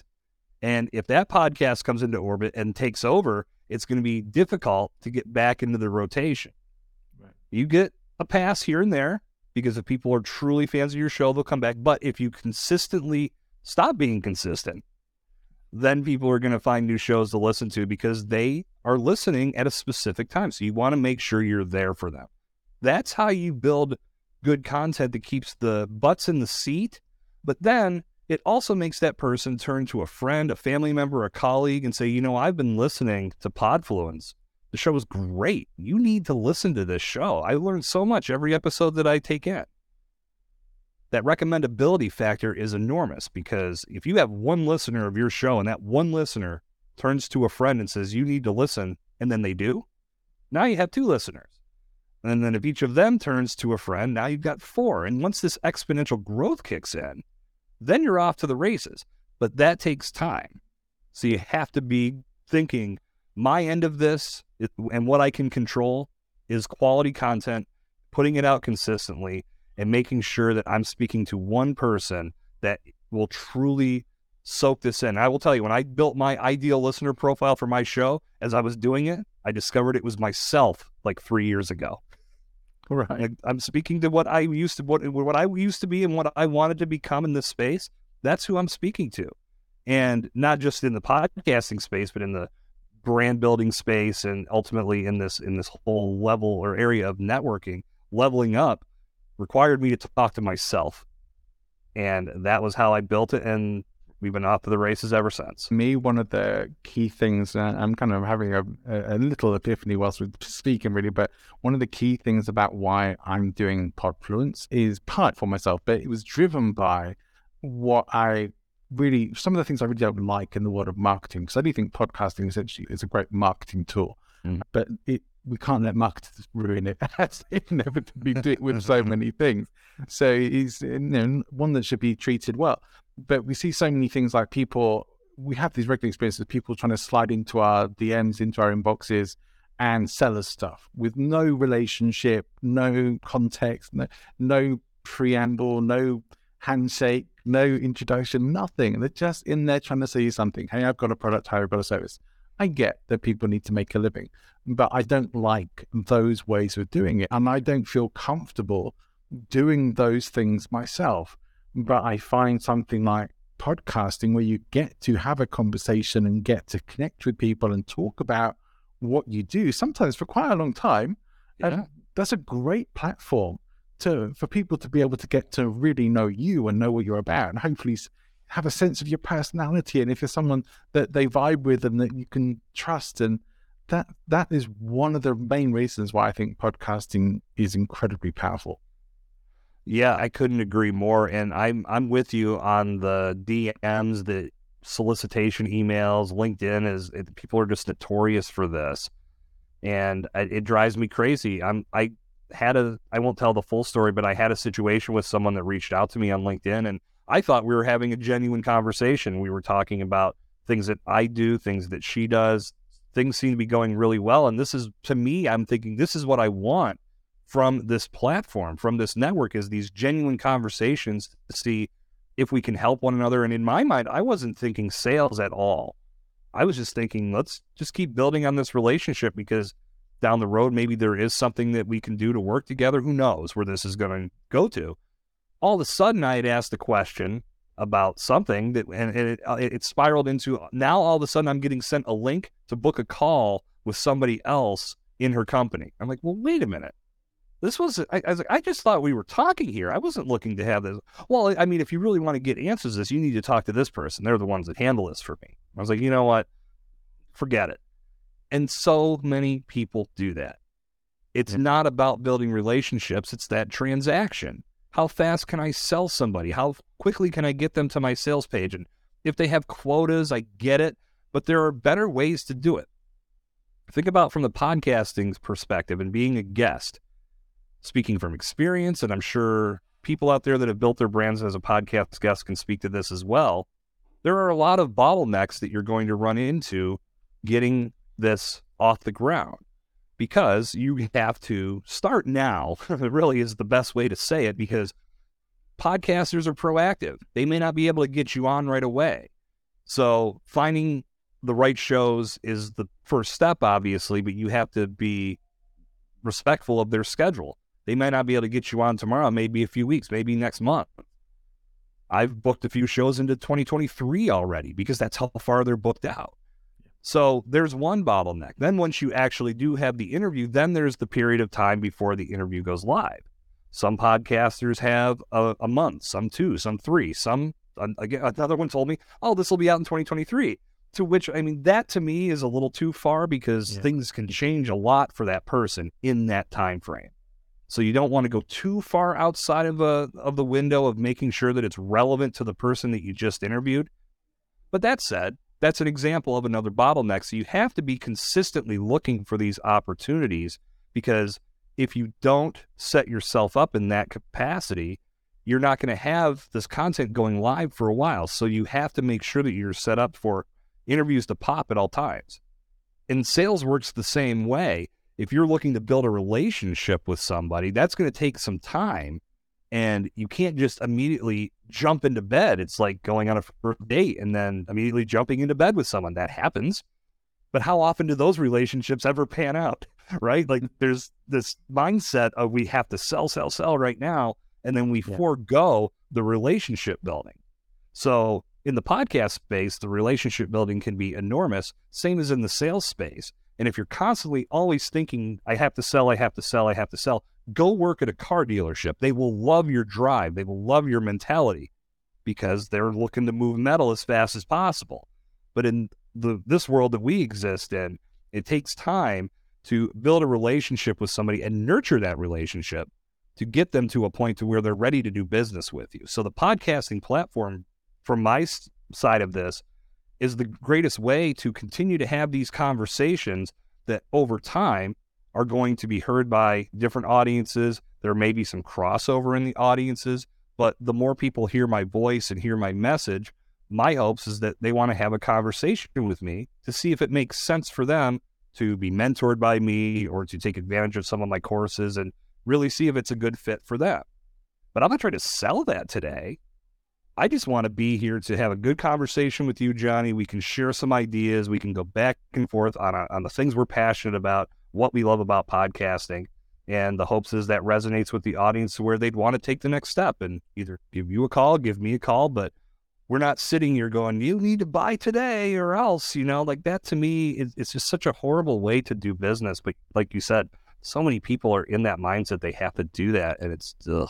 And if that podcast comes into orbit and takes over, it's going to be difficult to get back into the rotation. Right. You get a pass here and there because if people are truly fans of your show, they'll come back. But if you consistently stop being consistent, then people are going to find new shows to listen to because they are listening at a specific time. So you want to make sure you're there for them. That's how you build good content that keeps the butts in the seat. But then it also makes that person turn to a friend, a family member, a colleague, and say, you know, I've been listening to Podfluence. The show is great. You need to listen to this show. I learned so much every episode that I take in. That recommendability factor is enormous because if you have one listener of your show and that one listener turns to a friend and says, you need to listen, and then they do, now you have two listeners. And then if each of them turns to a friend, now you've got four. And once this exponential growth kicks in, then you're off to the races. But that takes time. So you have to be thinking my end of this and what I can control is quality content, putting it out consistently, and making sure that I'm speaking to one person that will truly soak this in. I will tell you, when I built my ideal listener profile for my show, as I was doing it, I discovered it was myself like three years ago. Right. I'm speaking to what I used to what what I used to be and what I wanted to become in this space. That's who I'm speaking to. And not just in the podcasting space, but in the brand building space and ultimately in this in this whole level or area of networking, leveling up required me to talk to myself. And that was how I built it and we've been off to the races ever since. Me, one of the key things, uh, I'm kind of having a, a little epiphany whilst we're speaking, really, but one of the key things about why I'm doing Podfluence is part for myself, but it was driven by what I really, some of the things I really don't like in the world of marketing, because I do think podcasting essentially is a great marketing tool, mm. but it we can't let marketers ruin it as inevitably do it with so many things. So he's you know, one that should be treated well but we see so many things like people we have these regular experiences of people trying to slide into our DMs, into our inboxes and sell us stuff with no relationship, no context, no, no preamble, no handshake, no introduction, nothing. They're just in there trying to sell you something. Hey, I've got a product, I've got a service. I get that people need to make a living, but I don't like those ways of doing it. And I don't feel comfortable doing those things myself. But I find something like podcasting where you get to have a conversation and get to connect with people and talk about what you do, sometimes for quite a long time. Yeah. And that's a great platform to for people to be able to get to really know you and know what you're about and hopefully have a sense of your personality and if you're someone that they vibe with and that you can trust and that that is one of the main reasons why I think podcasting is incredibly powerful. Yeah, I couldn't agree more and I'm I'm with you on the DMs the solicitation emails LinkedIn is it, people are just notorious for this and it, it drives me crazy. I'm I had a I won't tell the full story but I had a situation with someone that reached out to me on LinkedIn and I thought we were having a genuine conversation. We were talking about things that I do, things that she does. Things seem to be going really well. And this is, to me, I'm thinking this is what I want from this platform, from this network, is these genuine conversations to see if we can help one another. And in my mind, I wasn't thinking sales at all. I was just thinking, let's just keep building on this relationship because down the road, maybe there is something that we can do to work together. Who knows where this is going to go to? all of a sudden I had asked a question about something that and, it, uh, it, spiraled into now all of a sudden I'm getting sent a link to book a call with somebody else in her company. I'm like, well, wait a minute. This was I, I was like, I just thought we were talking here. I wasn't looking to have this. Well, I mean, if you really want to get answers to this, you need to talk to this person. They're the ones that handle this for me. I was like, you know what? Forget it. And so many people do that. It's not about building relationships, it's that transaction. How fast can I sell somebody? How quickly can I get them to my sales page? And if they have quotas, I get it, but there are better ways to do it. Think about from the podcasting perspective and being a guest. Speaking from experience, and I'm sure people out there that have built their brands as a podcast guest can speak to this as well. There are a lot of bottlenecks that you're going to run into getting this off the ground because you have to start now. it really is the best way to say it because podcasters are proactive. They may not be able to get you on right away. So finding the right shows is the first step, obviously, but you have to be respectful of their schedule. They might not be able to get you on tomorrow, maybe a few weeks, maybe next month. I've booked a few shows into 2023 already because that's how far they're booked out. So there's one bottleneck. Then once you actually do have the interview, then there's the period of time before the interview goes live. Some podcasters have a, a month, some two, some three, some again another one told me, "Oh, this will be out in 2023." To which I mean that to me is a little too far because yeah. things can change a lot for that person in that time frame. So you don't want to go too far outside of a of the window of making sure that it's relevant to the person that you just interviewed. But that said, that's an example of another bottleneck. So you have to be consistently looking for these opportunities because if you don't set yourself up in that capacity, you're not going to have this content going live for a while. So you have to make sure that you're set up for interviews to pop at all times. And sales works the same way. If you're looking to build a relationship with somebody, that's going to take some time and you can't just immediately jump into bed. It's like going on a first date and then immediately jumping into bed with someone. That happens. But how often do those relationships ever pan out? Right? Like mm-hmm. there's this mindset of we have to sell, sell, sell right now, and then we yeah. forego the relationship building. So in the podcast space, the relationship building can be enormous, same as in the sales space. And if you're constantly always thinking, I have to sell, I have to sell, I have to sell, go work at a car dealership. They will love your drive. They will love your mentality because they're looking to move metal as fast as possible. But in the this world that we exist in, it takes time to build a relationship with somebody and nurture that relationship to get them to a point to where they're ready to do business with you. So the podcasting platform from my side of this is the greatest way to continue to have these conversations that over time are going to be heard by different audiences. There may be some crossover in the audiences, but the more people hear my voice and hear my message, my hopes is that they want to have a conversation with me to see if it makes sense for them to be mentored by me or to take advantage of some of my courses and really see if it's a good fit for them. But I'm not trying to sell that today. I just want to be here to have a good conversation with you, Johnny. We can share some ideas. We can go back and forth on, on the things we're passionate about, what we love about podcasting. And the hopes is that resonates with the audience where they'd want to take the next step and either give you a call, give me a call, but we're not sitting here going, you need to buy today or else, you know, like that to me, is, it's just such a horrible way to do business. But like you said, so many people are in that mindset they have to do that. And it's ugh,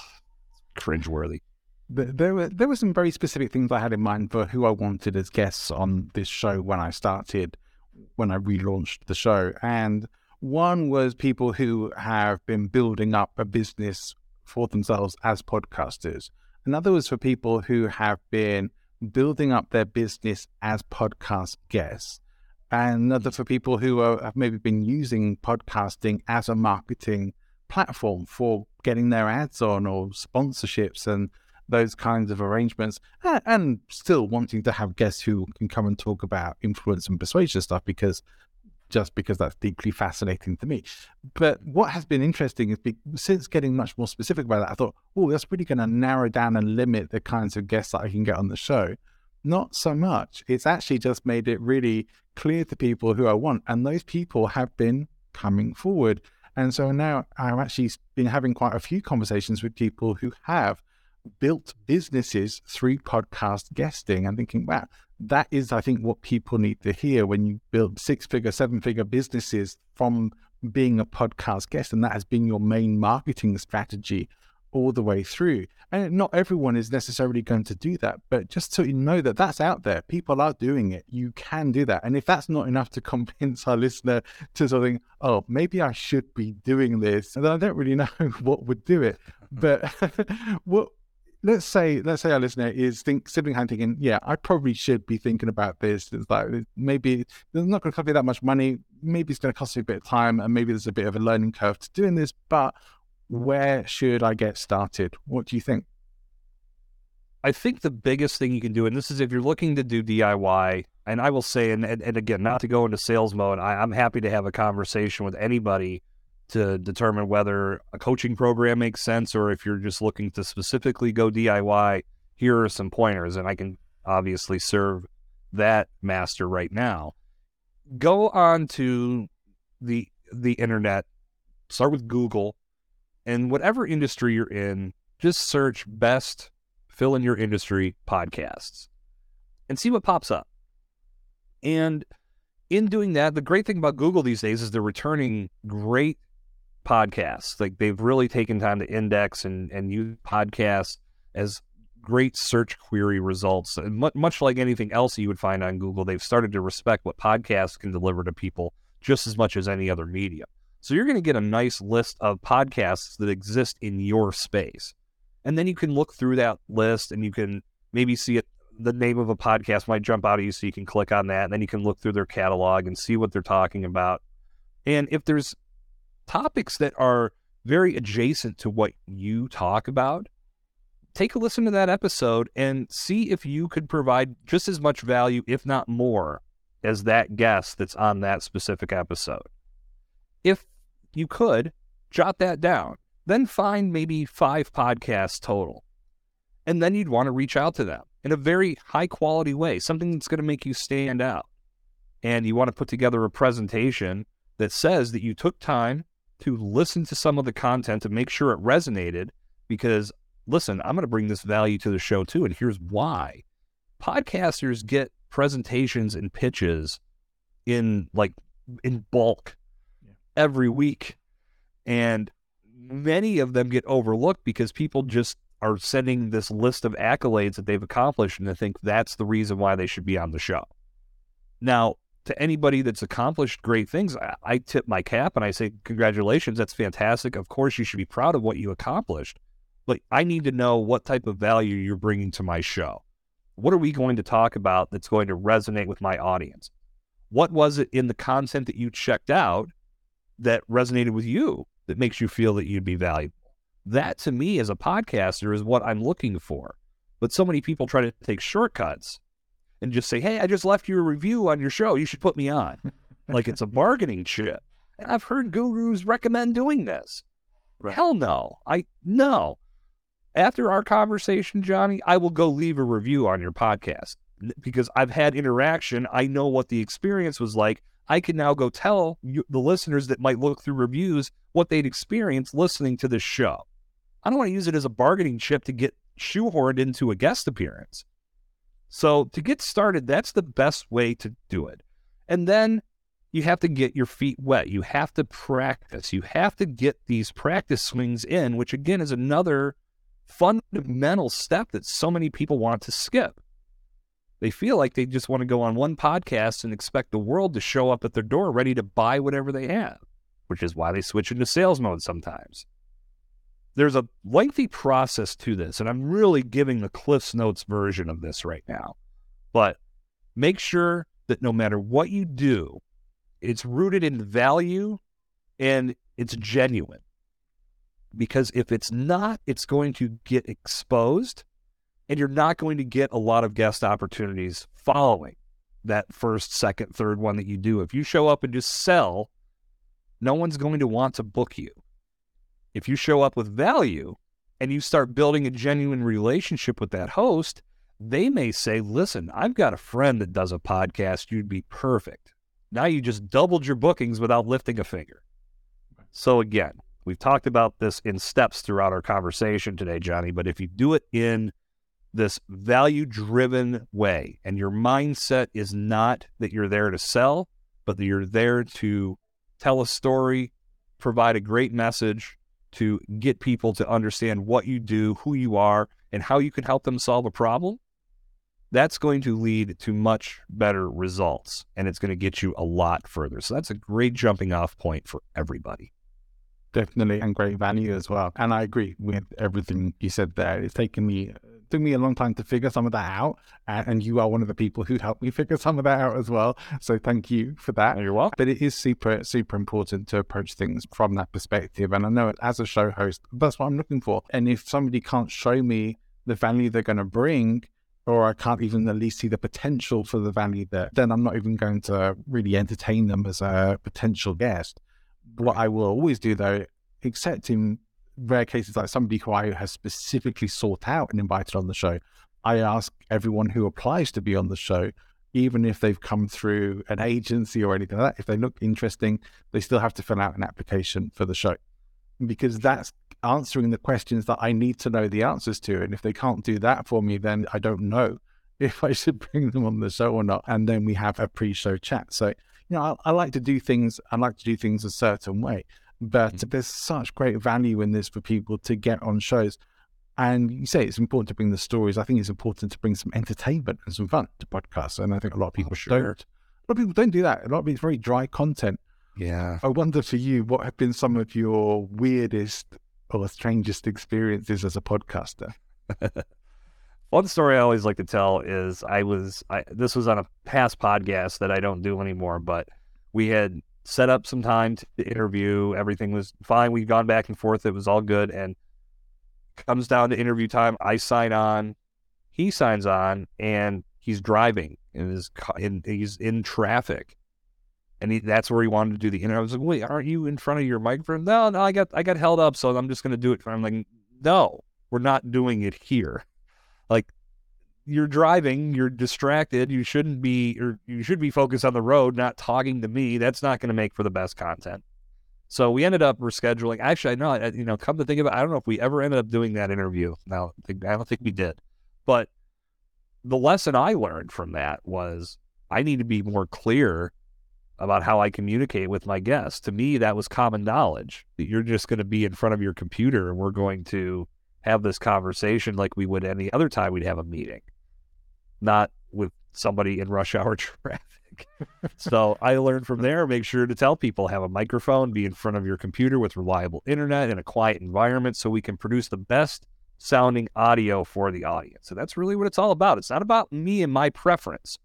cringeworthy. There were there were some very specific things I had in mind for who I wanted as guests on this show when I started, when I relaunched the show, and one was people who have been building up a business for themselves as podcasters. Another was for people who have been building up their business as podcast guests. And another for people who are, have maybe been using podcasting as a marketing platform for getting their ads on or sponsorships and those kinds of arrangements, and still wanting to have guests who can come and talk about influence and persuasion stuff because just because that's deeply fascinating to me. But what has been interesting is be, since getting much more specific about that, I thought, oh, that's really going to narrow down and limit the kinds of guests that I can get on the show. Not so much. It's actually just made it really clear to people who I want. And those people have been coming forward. And so now I've actually been having quite a few conversations with people who have built businesses through podcast guesting and thinking, wow, that is, I think, what people need to hear when you build six figure, seven figure businesses from being a podcast guest. And that has been your main marketing strategy all the way through. And not everyone is necessarily going to do that, but just so you know that that's out there, people are doing it. You can do that. And if that's not enough to convince our listener to something, oh, maybe I should be doing this, then I don't really know what would do it. But what let's say let's say our listener is think sitting hand thinking, yeah, I probably should be thinking about this. It's like maybe it's not going to cost me that much money. Maybe it's going to cost me a bit of time, and maybe there's a bit of a learning curve to doing this. But where should I get started? What do you think? I think the biggest thing you can do, and this is if you're looking to do DIY, and I will say, and, and, and again, not to go into sales mode, I, I'm happy to have a conversation with anybody to determine whether a coaching program makes sense or if you're just looking to specifically go DIY, here are some pointers. And I can obviously serve that master right now. Go on to the the internet, start with Google, and whatever industry you're in, just search best fill in your industry podcasts and see what pops up. And in doing that, the great thing about Google these days is they're returning great podcasts. Like they've really taken time to index and, and use podcasts as great search query results. And much, like anything else you would find on Google, they've started to respect what podcasts can deliver to people just as much as any other media. So you're going to get a nice list of podcasts that exist in your space. And then you can look through that list and you can maybe see it. The name of a podcast might jump out at you, so you can click on that. And then you can look through their catalog and see what they're talking about. And if there's topics that are very adjacent to what you talk about, take a listen to that episode and see if you could provide just as much value, if not more, as that guest that's on that specific episode. If you could, jot that down. Then find maybe five podcasts total. And then you'd want to reach out to them in a very high quality way, something that's going to make you stand out. And you want to put together a presentation that says that you took time to listen to some of the content to make sure it resonated because listen, I'm going to bring this value to the show too. And here's why podcasters get presentations and pitches in like in bulk yeah. every week. And many of them get overlooked because people just are sending this list of accolades that they've accomplished and they think that's the reason why they should be on the show. Now, to anybody that's accomplished great things, I, I, tip my cap and I say, Congratulations, that's fantastic. Of course, you should be proud of what you accomplished. But I need to know what type of value you're bringing to my show. What are we going to talk about that's going to resonate with my audience? What was it in the content that you checked out that resonated with you that makes you feel that you'd be valuable? That to me as a podcaster is what I'm looking for. But so many people try to take shortcuts and just say, "Hey, I just left you a review on your show. You should put me on." like it's a bargaining chip. And I've heard gurus recommend doing this. Right. Hell no. I no. after our conversation, Johnny, I will go leave a review on your podcast because I've had interaction. I know what the experience was like. I can now go tell you, the listeners that might look through reviews what they'd experience listening to this show. I don't want to use it as a bargaining chip to get shoehorned into a guest appearance. So to get started, that's the best way to do it. And then you have to get your feet wet. You have to practice. You have to get these practice swings in, which again is another fundamental step that so many people want to skip. They feel like they just want to go on one podcast and expect the world to show up at their door ready to buy whatever they have, which is why they switch into sales mode sometimes. There's a lengthy process to this, and I'm really giving the Cliff's Notes version of this right now. But make sure that no matter what you do, it's rooted in value and it's genuine. Because if it's not, it's going to get exposed and you're not going to get a lot of guest opportunities following that first, second, third one that you do. If you show up and just sell, no one's going to want to book you. If you show up with value and you start building a genuine relationship with that host, they may say, Listen, I've got a friend that does a podcast. You'd be perfect. Now you just doubled your bookings without lifting a finger. So, again, we've talked about this in steps throughout our conversation today, Johnny, but if you do it in this value driven way. And your mindset is not that you're there to sell, but that you're there to tell a story, provide a great message, to get people to understand what you do, who you are, and how you can help them solve a problem. That's going to lead to much better results and it's going to get you a lot further. So that's a great jumping off point for everybody definitely and great value as well. And I agree with everything you said there. It's taken me took me a long time to figure some of that out, and you are one of the people who helped me figure some of that out as well. So thank you for that. You're welcome. But it is super super important to approach things from that perspective, and I know as a show host, that's what I'm looking for. And if somebody can't show me the value they're going to bring, or I can't even at least see the potential for the value there, then I'm not even going to really entertain them as a potential guest. What I will always do though, except in rare cases like somebody who I has specifically sought out and invited on the show, I ask everyone who applies to be on the show, even if they've come through an agency or anything like that, if they look interesting, they still have to fill out an application for the show because that's answering the questions that I need to know the answers to. And if they can't do that for me, then I don't know if I should bring them on the show or not. And then we have a pre show chat. So, you know, I, I like to do things, I like to do things a certain way. But mm-hmm. there's such great value in this for people to get on shows. And you say it's important to bring the stories. I think it's important to bring some entertainment and some fun to podcasts. And I think a lot of people oh, sure. don't. A lot of people don't do that. A lot of it's very dry content. Yeah. I wonder for you, what have been some of your weirdest or strangest experiences as a podcaster? One story I always like to tell is I was I, this was on a past podcast that I don't do anymore, but we had set up some time to interview. Everything was fine. We've gone back and forth. It was all good. And comes down to interview time. I sign on. He signs on, and he's driving and is in, he's in traffic. And he, that's where he wanted to do the interview. I was like, "Wait, aren't you in front of your microphone?" No, no, I got I got held up, so I'm just going to do it. I'm like, "No, we're not doing it here." Like you're driving, you're distracted. You shouldn't be, or you should be focused on the road, not talking to me. That's not going to make for the best content. So we ended up rescheduling. Actually, I know, you know, come to think of it, I don't know if we ever ended up doing that interview. Now, I don't think we did. But the lesson I learned from that was I need to be more clear about how I communicate with my guests. To me, that was common knowledge that you're just going to be in front of your computer and we're going to have this conversation like we would any other time we'd have a meeting not with somebody in rush hour traffic. so I learned from there, make sure to tell people have a microphone, be in front of your computer with reliable internet in a quiet environment so we can produce the best sounding audio for the audience. So that's really what it's all about. It's not about me and my preference.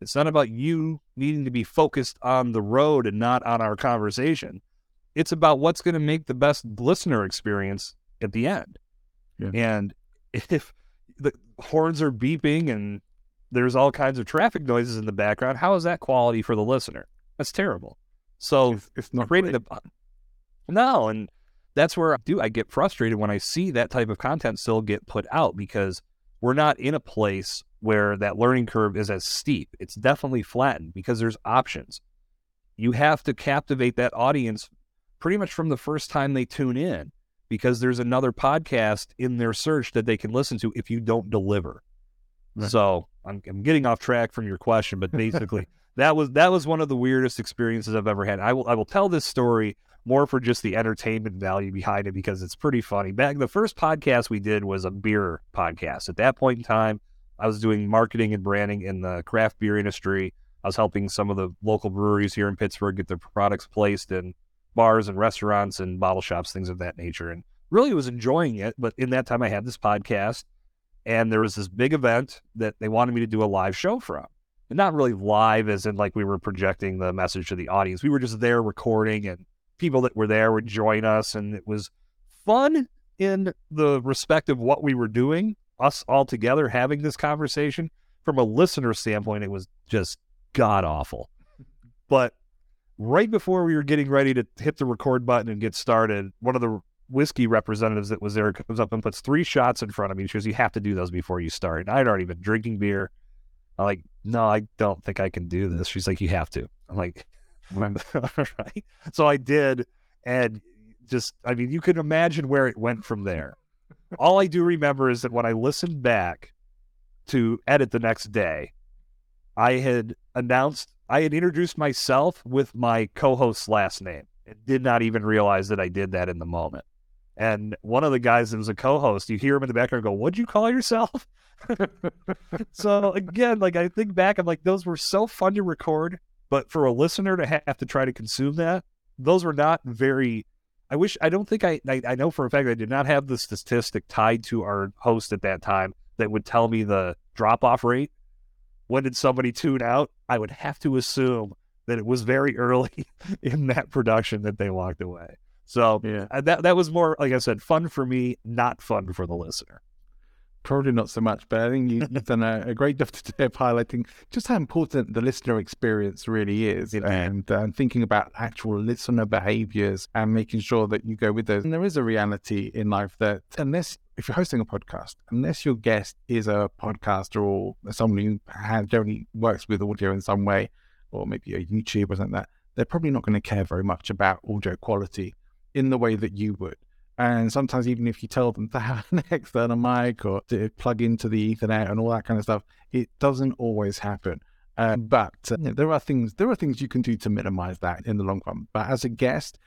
It's not about you needing to be focused on the road and not on our conversation. It's about what's going to make the best listener experience at the end. Yeah. And if the horns are beeping and there's all kinds of traffic noises in the background. How is that quality for the listener? That's terrible. So it's, it's not creating the no, and that's where I do I get frustrated when I see that type of content still get put out because we're not in a place where that learning curve is as steep. It's definitely flattened because there's options. You have to captivate that audience pretty much from the first time they tune in because there's another podcast in their search that they can listen to if you don't deliver. Right. So I'm, I'm getting off track from your question, but basically that was that was one of the weirdest experiences I've ever had. I will I will tell this story more for just the entertainment value behind it because it's pretty funny. Back the first podcast we did was a beer podcast. At that point in time, I was doing marketing and branding in the craft beer industry. I was helping some of the local breweries here in Pittsburgh get their products placed in bars and restaurants and bottle shops, things of that nature. And really was enjoying it. But in that time, I had this podcast, and there was this big event that they wanted me to do a live show from. And not really live as in like we were projecting the message to the audience. We were just there recording, and people that were there would join us. And it was fun in the respect of what we were doing, us all together having this conversation. From a listener standpoint, it was just god awful. But right before we were getting ready to hit the record button and get started, one of the whiskey representatives that was there comes up and puts three shots in front of me. She goes, "You have to do those before you start." And I had already been drinking beer. I'm like, "No, I don't think I can do this." She's like, "You have to." I'm like, "All right." So I did, and just, I mean, you can imagine where it went from there. All I do remember is that when I listened back to edit the next day, I had announced I had introduced myself with my co-host's last name and did not even realize that I did that in the moment. And one of the guys that was a co-host, you hear him in the background go, "What'd you call yourself?" so again, like I think back, I'm like, those were so fun to record, but for a listener to have to try to consume that, those were not very. I wish I don't think I, I I know for a fact I did not have the statistic tied to our host at that time that would tell me the drop off rate when did somebody tune out? I would have to assume that it was very early in that production that they walked away. So yeah. Uh, that that was more, like I said, fun for me, not fun for the listener. Probably not so much, but I think you, have done a, a, great job today of highlighting just how important the listener experience really is, yeah. and uh, thinking about actual listener behaviors and making sure that you go with those. And there is a reality in life that unless if you're hosting a podcast, unless your guest is a podcaster or someone who has, generally works with audio in some way, or maybe a YouTuber or something like that, they're probably not going to care very much about audio quality in the way that you would. And sometimes, even if you tell them to have an external mic or to plug into the Ethernet and all that kind of stuff, it doesn't always happen. Uh, but uh, there are things there are things you can do to minimize that in the long run. But as a guest,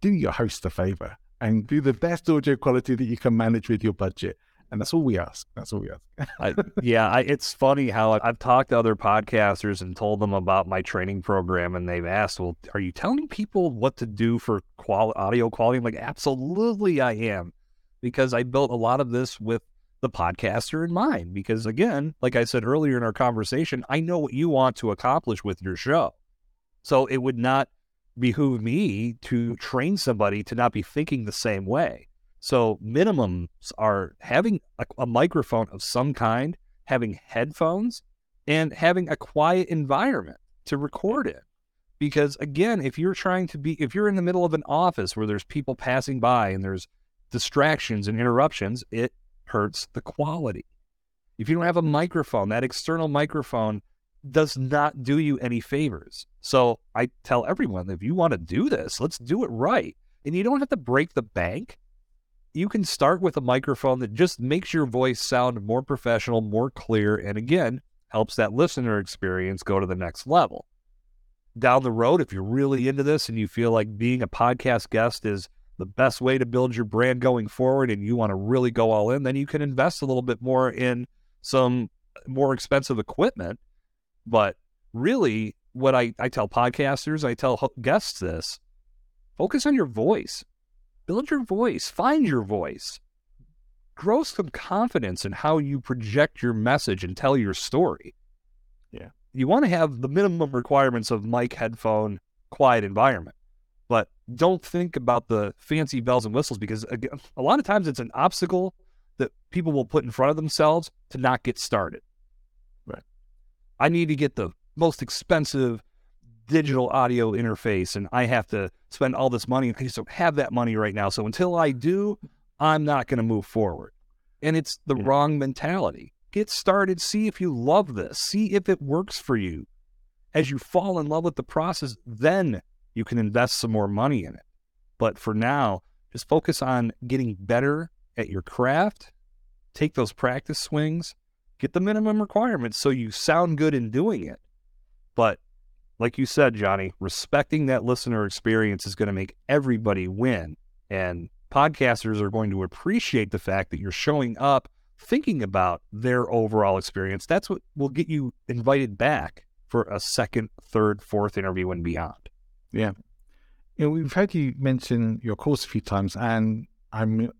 do your host a favor and do the best audio quality that you can manage with your budget. And that's what we ask. That's what we ask. I, yeah, I, it's funny how I've talked to other podcasters and told them about my training program, and they've asked, "Well, are you telling people what to do for qual- audio quality?" I'm like, "Absolutely, I am," because I built a lot of this with the podcaster in mind. Because again, like I said earlier in our conversation, I know what you want to accomplish with your show, so it would not behoove me to train somebody to not be thinking the same way. So minimums are having a, a, microphone of some kind, having headphones, and having a quiet environment to record it. Because again, if you're trying to be, if you're in the middle of an office where there's people passing by and there's distractions and interruptions, it hurts the quality. If you don't have a microphone, that external microphone does not do you any favors. So I tell everyone if you want to do this, let's do it right. And you don't have to break the bank. You can start with a microphone that just makes your voice sound more professional, more clear, and again, helps that listener experience go to the next level. Down the road, if you're really into this and you feel like being a podcast guest is the best way to build your brand going forward and you want to really go all in, then you can invest a little bit more in some more expensive equipment but really, what I, I tell podcasters, I tell guests this focus on your voice, build your voice, find your voice, grow some confidence in how you project your message and tell your story. Yeah. You want to have the minimum requirements of mic, headphone, quiet environment. But don't think about the fancy bells and whistles because again, a lot of times it's an obstacle that people will put in front of themselves to not get started. Right. I need to get the most expensive digital audio interface and I have to spend all this money and I just don't have that money right now. So until I do, I'm not going to move forward. And it's the wrong mentality. Get started, see if you love this, see if it works for you. As you fall in love with the process, then you can invest some more money in it. But for now, just focus on getting better at your craft, take those practice swings, get the minimum requirements so you sound good in doing it. But like you said, Johnny, respecting that listener experience is going to make everybody win. And podcasters are going to appreciate the fact that you're showing up thinking about their overall experience. That's what will get you invited back for a second, third, fourth interview and beyond. Yeah. You know, we've heard you mention your course a few times, and I'm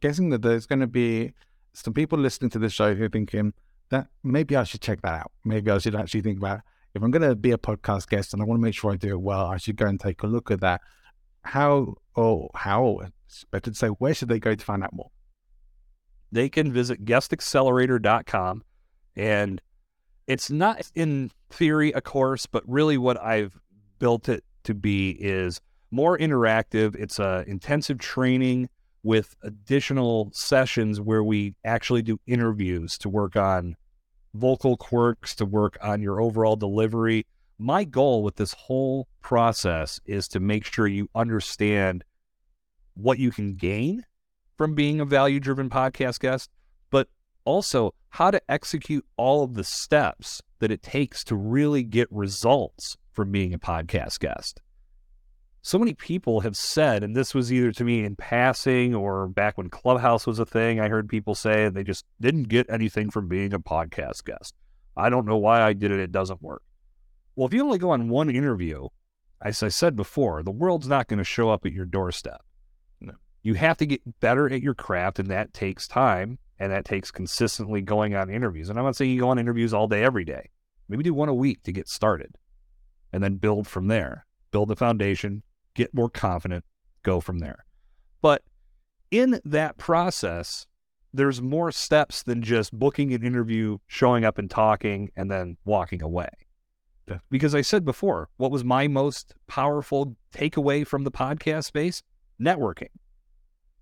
guessing that there's going to be some people listening to this show who are thinking that maybe I should check that out. Maybe I should actually think about if I'm going to be a podcast guest and I want to make sure I do it well, I should go and take a look at that. How, or how, better to say, where should they go to find out more? they can visit guestaccelerator.com and it's not in theory a course but really what i've built it to be is more interactive it's a intensive training with additional sessions where we actually do interviews to work on vocal quirks to work on your overall delivery my goal with this whole process is to make sure you understand what you can gain from being a value driven podcast guest, but also how to execute all of the steps that it takes to really get results from being a podcast guest. So many people have said, and this was either to me in passing or back when Clubhouse was a thing, I heard people say they just didn't get anything from being a podcast guest. I don't know why I did it, it doesn't work. Well, if you only go on one interview, as I said before, the world's not going to show up at your doorstep No. you have to get better at your craft and that takes time and that takes consistently going on interviews and i'm not saying you go on interviews all day every day maybe do one a week to get started and then build from there build the foundation get more confident go from there but in that process there's more steps than just booking an interview showing up and talking and then walking away Yeah. because i said before what was my most powerful takeaway from the podcast space networking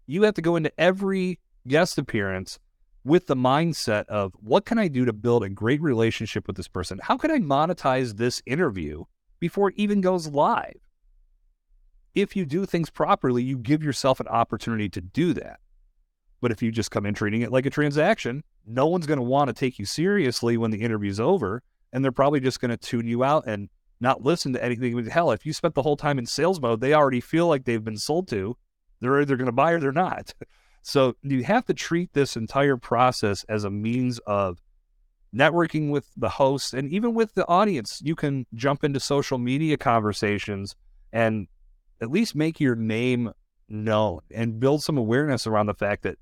you have to go into every guest appearance with the mindset of what can I do to build a great relationship with this person? How can I monetize this interview before it even goes live? If you do things properly, you give yourself an opportunity to do that. But if you just come in treating it like a transaction, no one's going to want to take you seriously when the interview's over, and they're probably just going to tune you out and not listen to anything. Hell, if you spent the whole time in sales mode, they already feel like they've been sold to they're either going to buy or they're not. So you have to treat this entire process as a means of networking with the host and even with the audience. You can jump into social media conversations and at least make your name known and build some awareness around the fact that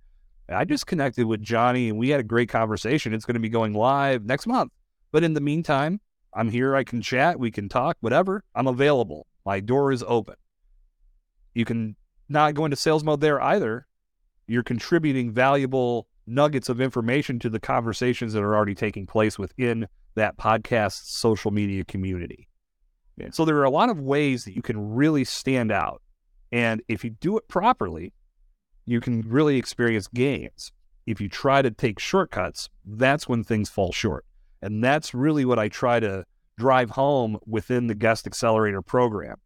I just connected with Johnny and we had a great conversation. It's going to be going live next month. But in the meantime, I'm here. I can chat. We can talk, whatever. I'm available. My door is open. You can not go into sales mode there either. You're contributing valuable nuggets of information to the conversations that are already taking place within that podcast social media community. Yeah. So there are a lot of ways that you can really stand out. And if you do it properly, you can really experience gains. If you try to take shortcuts, that's when things fall short. And that's really what I try to drive home within the Guest Accelerator program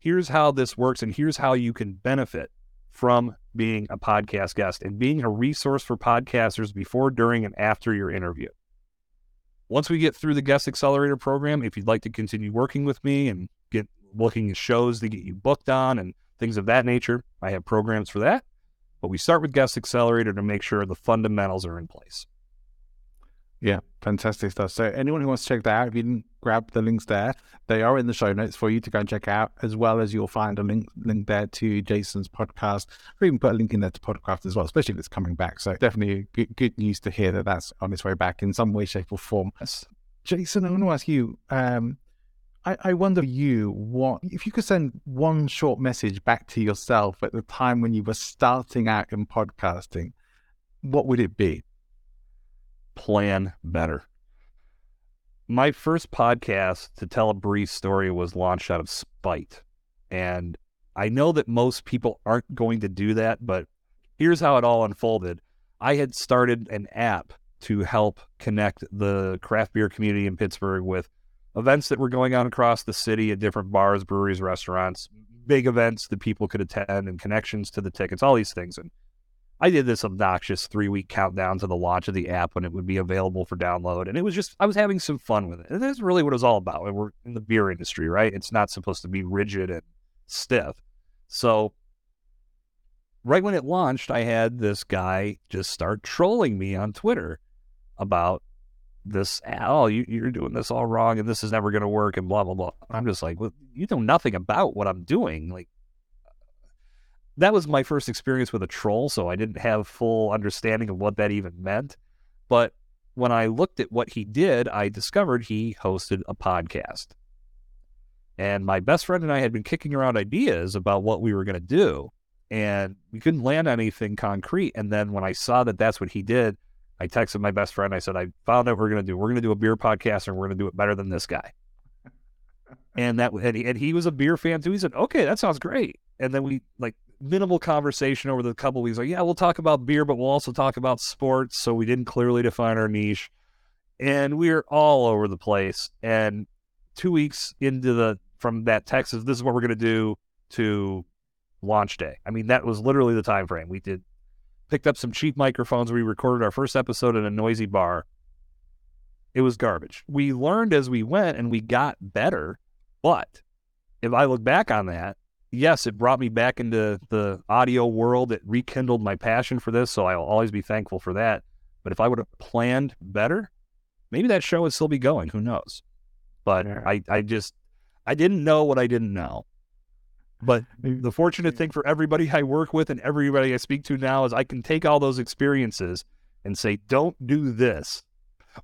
here's how this works and here's how you can benefit from being a podcast guest and being a resource for podcasters before, during, and after your interview. Once we get through the Guest Accelerator program, if you'd like to continue working with me and get looking at shows to get you booked on and things of that nature, I have programs for that. But we start with Guest Accelerator to make sure the fundamentals are in place. Yeah, fantastic stuff. So anyone who wants to check that out, if you didn't grab the links there, they are in the show notes for you to go and check out, as well as you'll find a link link there to Jason's podcast, or even put a link in there to podcast as well, especially if it's coming back. So definitely good, good news to hear that that's on its way back in some way, shape, or form. Jason, I want to ask you. Um, I, I wonder you what if you could send one short message back to yourself at the time when you were starting out in podcasting, what would it be? Plan better. my first podcast to tell a brief story was launched out of spite. And I know that most people aren't going to do that, but here's how it all unfolded. I had started an app to help connect the craft beer community in Pittsburgh with events that were going on across the city at different bars, breweries, restaurants, mm-hmm. big events that people could attend and connections to the tickets, all these things. And I did this obnoxious three week countdown to the launch of the app when it would be available for download. And it was just, I was having some fun with it. And that's really what it was all about. And we're in the beer industry, right? It's not supposed to be rigid and stiff. So, right when it launched, I had this guy just start trolling me on Twitter about this. Oh, you, you're doing this all wrong and this is never going to work and blah, blah, blah. I'm just like, well, you know nothing about what I'm doing. Like, that was my first experience with a troll, so I didn't have full understanding of what that even meant. But when I looked at what he did, I discovered he hosted a podcast. And my best friend and I had been kicking around ideas about what we were going to do, and we couldn't land on anything concrete. And then when I saw that that's what he did, I texted my best friend. I said, I found out what we're going to do. We're going to do a beer podcast, and we're going to do it better than this guy. and that and he, and he was a beer fan too. He said, "Okay, that sounds great." And then we like minimal conversation over the couple weeks. Like, yeah, we'll talk about beer, but we'll also talk about sports. So we didn't clearly define our niche, and we are all over the place. And two weeks into the from that Texas, this is what we're going to do to launch day. I mean, that was literally the time frame. We did picked up some cheap microphones. We recorded our first episode in a noisy bar. It was garbage. We learned as we went, and we got better. But if I look back on that, yes, it brought me back into the audio world. It rekindled my passion for this, so I'll always be thankful for that. But if I would have planned better, maybe that show would still be going. Who knows? But I, I just, I didn't know what I didn't know. But the fortunate thing for everybody I work with and everybody I speak to now is I can take all those experiences and say, don't do this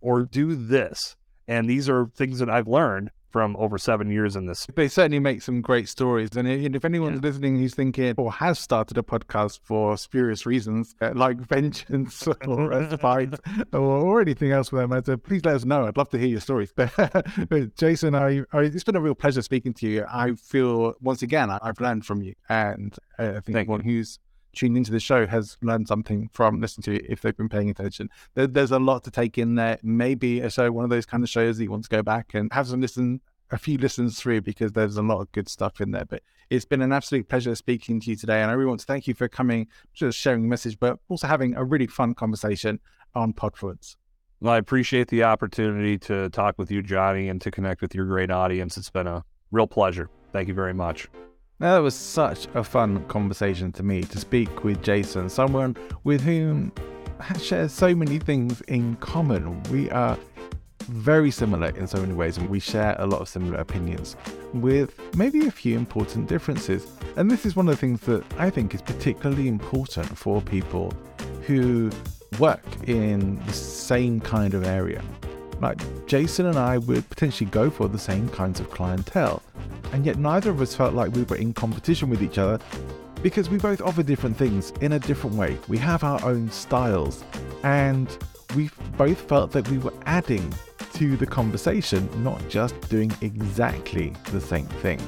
or do this. And these are things that I've learned from over seven years in this. They certainly make some great stories. And if anyone's yeah. listening who's thinking or has started a podcast for spurious reasons, uh, like vengeance or respite or, or, anything else for that matter, please let us know. I'd love to hear your stories. But Jason, I, I, it's been a real pleasure speaking to you. I feel, once again, I, have learned from you. And uh, I think Thank anyone you. who's tuned into the show has learned something from listening to it if they've been paying attention. There, there's a lot to take in there. Maybe a show, one of those kind of shows that you want to go back and have some listen, a few listens through because there's a lot of good stuff in there. But it's been an absolute pleasure speaking to you today. And I really want to thank you for coming, just sharing the message, but also having a really fun conversation on Podfluence. Well, I appreciate the opportunity to talk with you, Johnny, and to connect with your great audience. It's been a real pleasure. Thank you very much. Now, that was such a fun conversation to me to speak with Jason, someone with whom I share so many things in common. We are very similar in so many ways, and we share a lot of similar opinions with maybe a few important differences. And this is one of the things that I think is particularly important for people who work in the same kind of area. Like Jason and I would potentially go for the same kinds of clientele and yet neither of us felt like we were in competition with each other because we both offer different things in a different way. We have our own styles, and we both felt that we were adding to the conversation, not just doing exactly the same thing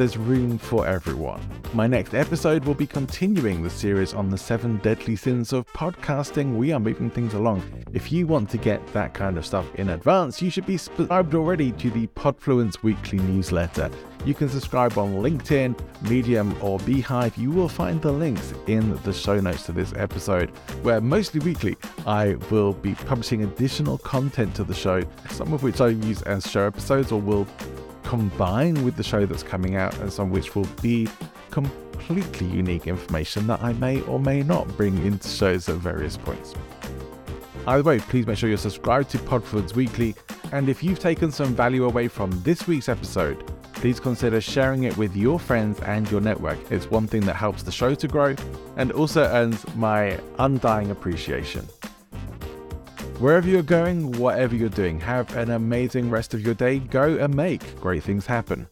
there's room for everyone. My next episode will be continuing the series on the seven deadly sins of podcasting. We are moving things along. If you want to get that kind of stuff in advance, you should be subscribed already to the Podfluence weekly newsletter. You can subscribe on LinkedIn, Medium, or Beehiiv. You will find the links in the show notes to this episode, where mostly weekly I will be publishing additional content to the show, some of which I use as show episodes or will combine with the show that's coming out, and some which will be completely unique information that I may or may not bring into shows at various points. Either way, please make sure you're subscribed to Podfluence Weekly, and if you've taken some value away from this week's episode, please consider sharing it with your friends and your network. It's one thing that helps the show to grow and also earns my undying appreciation. Wherever you're going, whatever you're doing, have an amazing rest of your day. Go and make great things happen.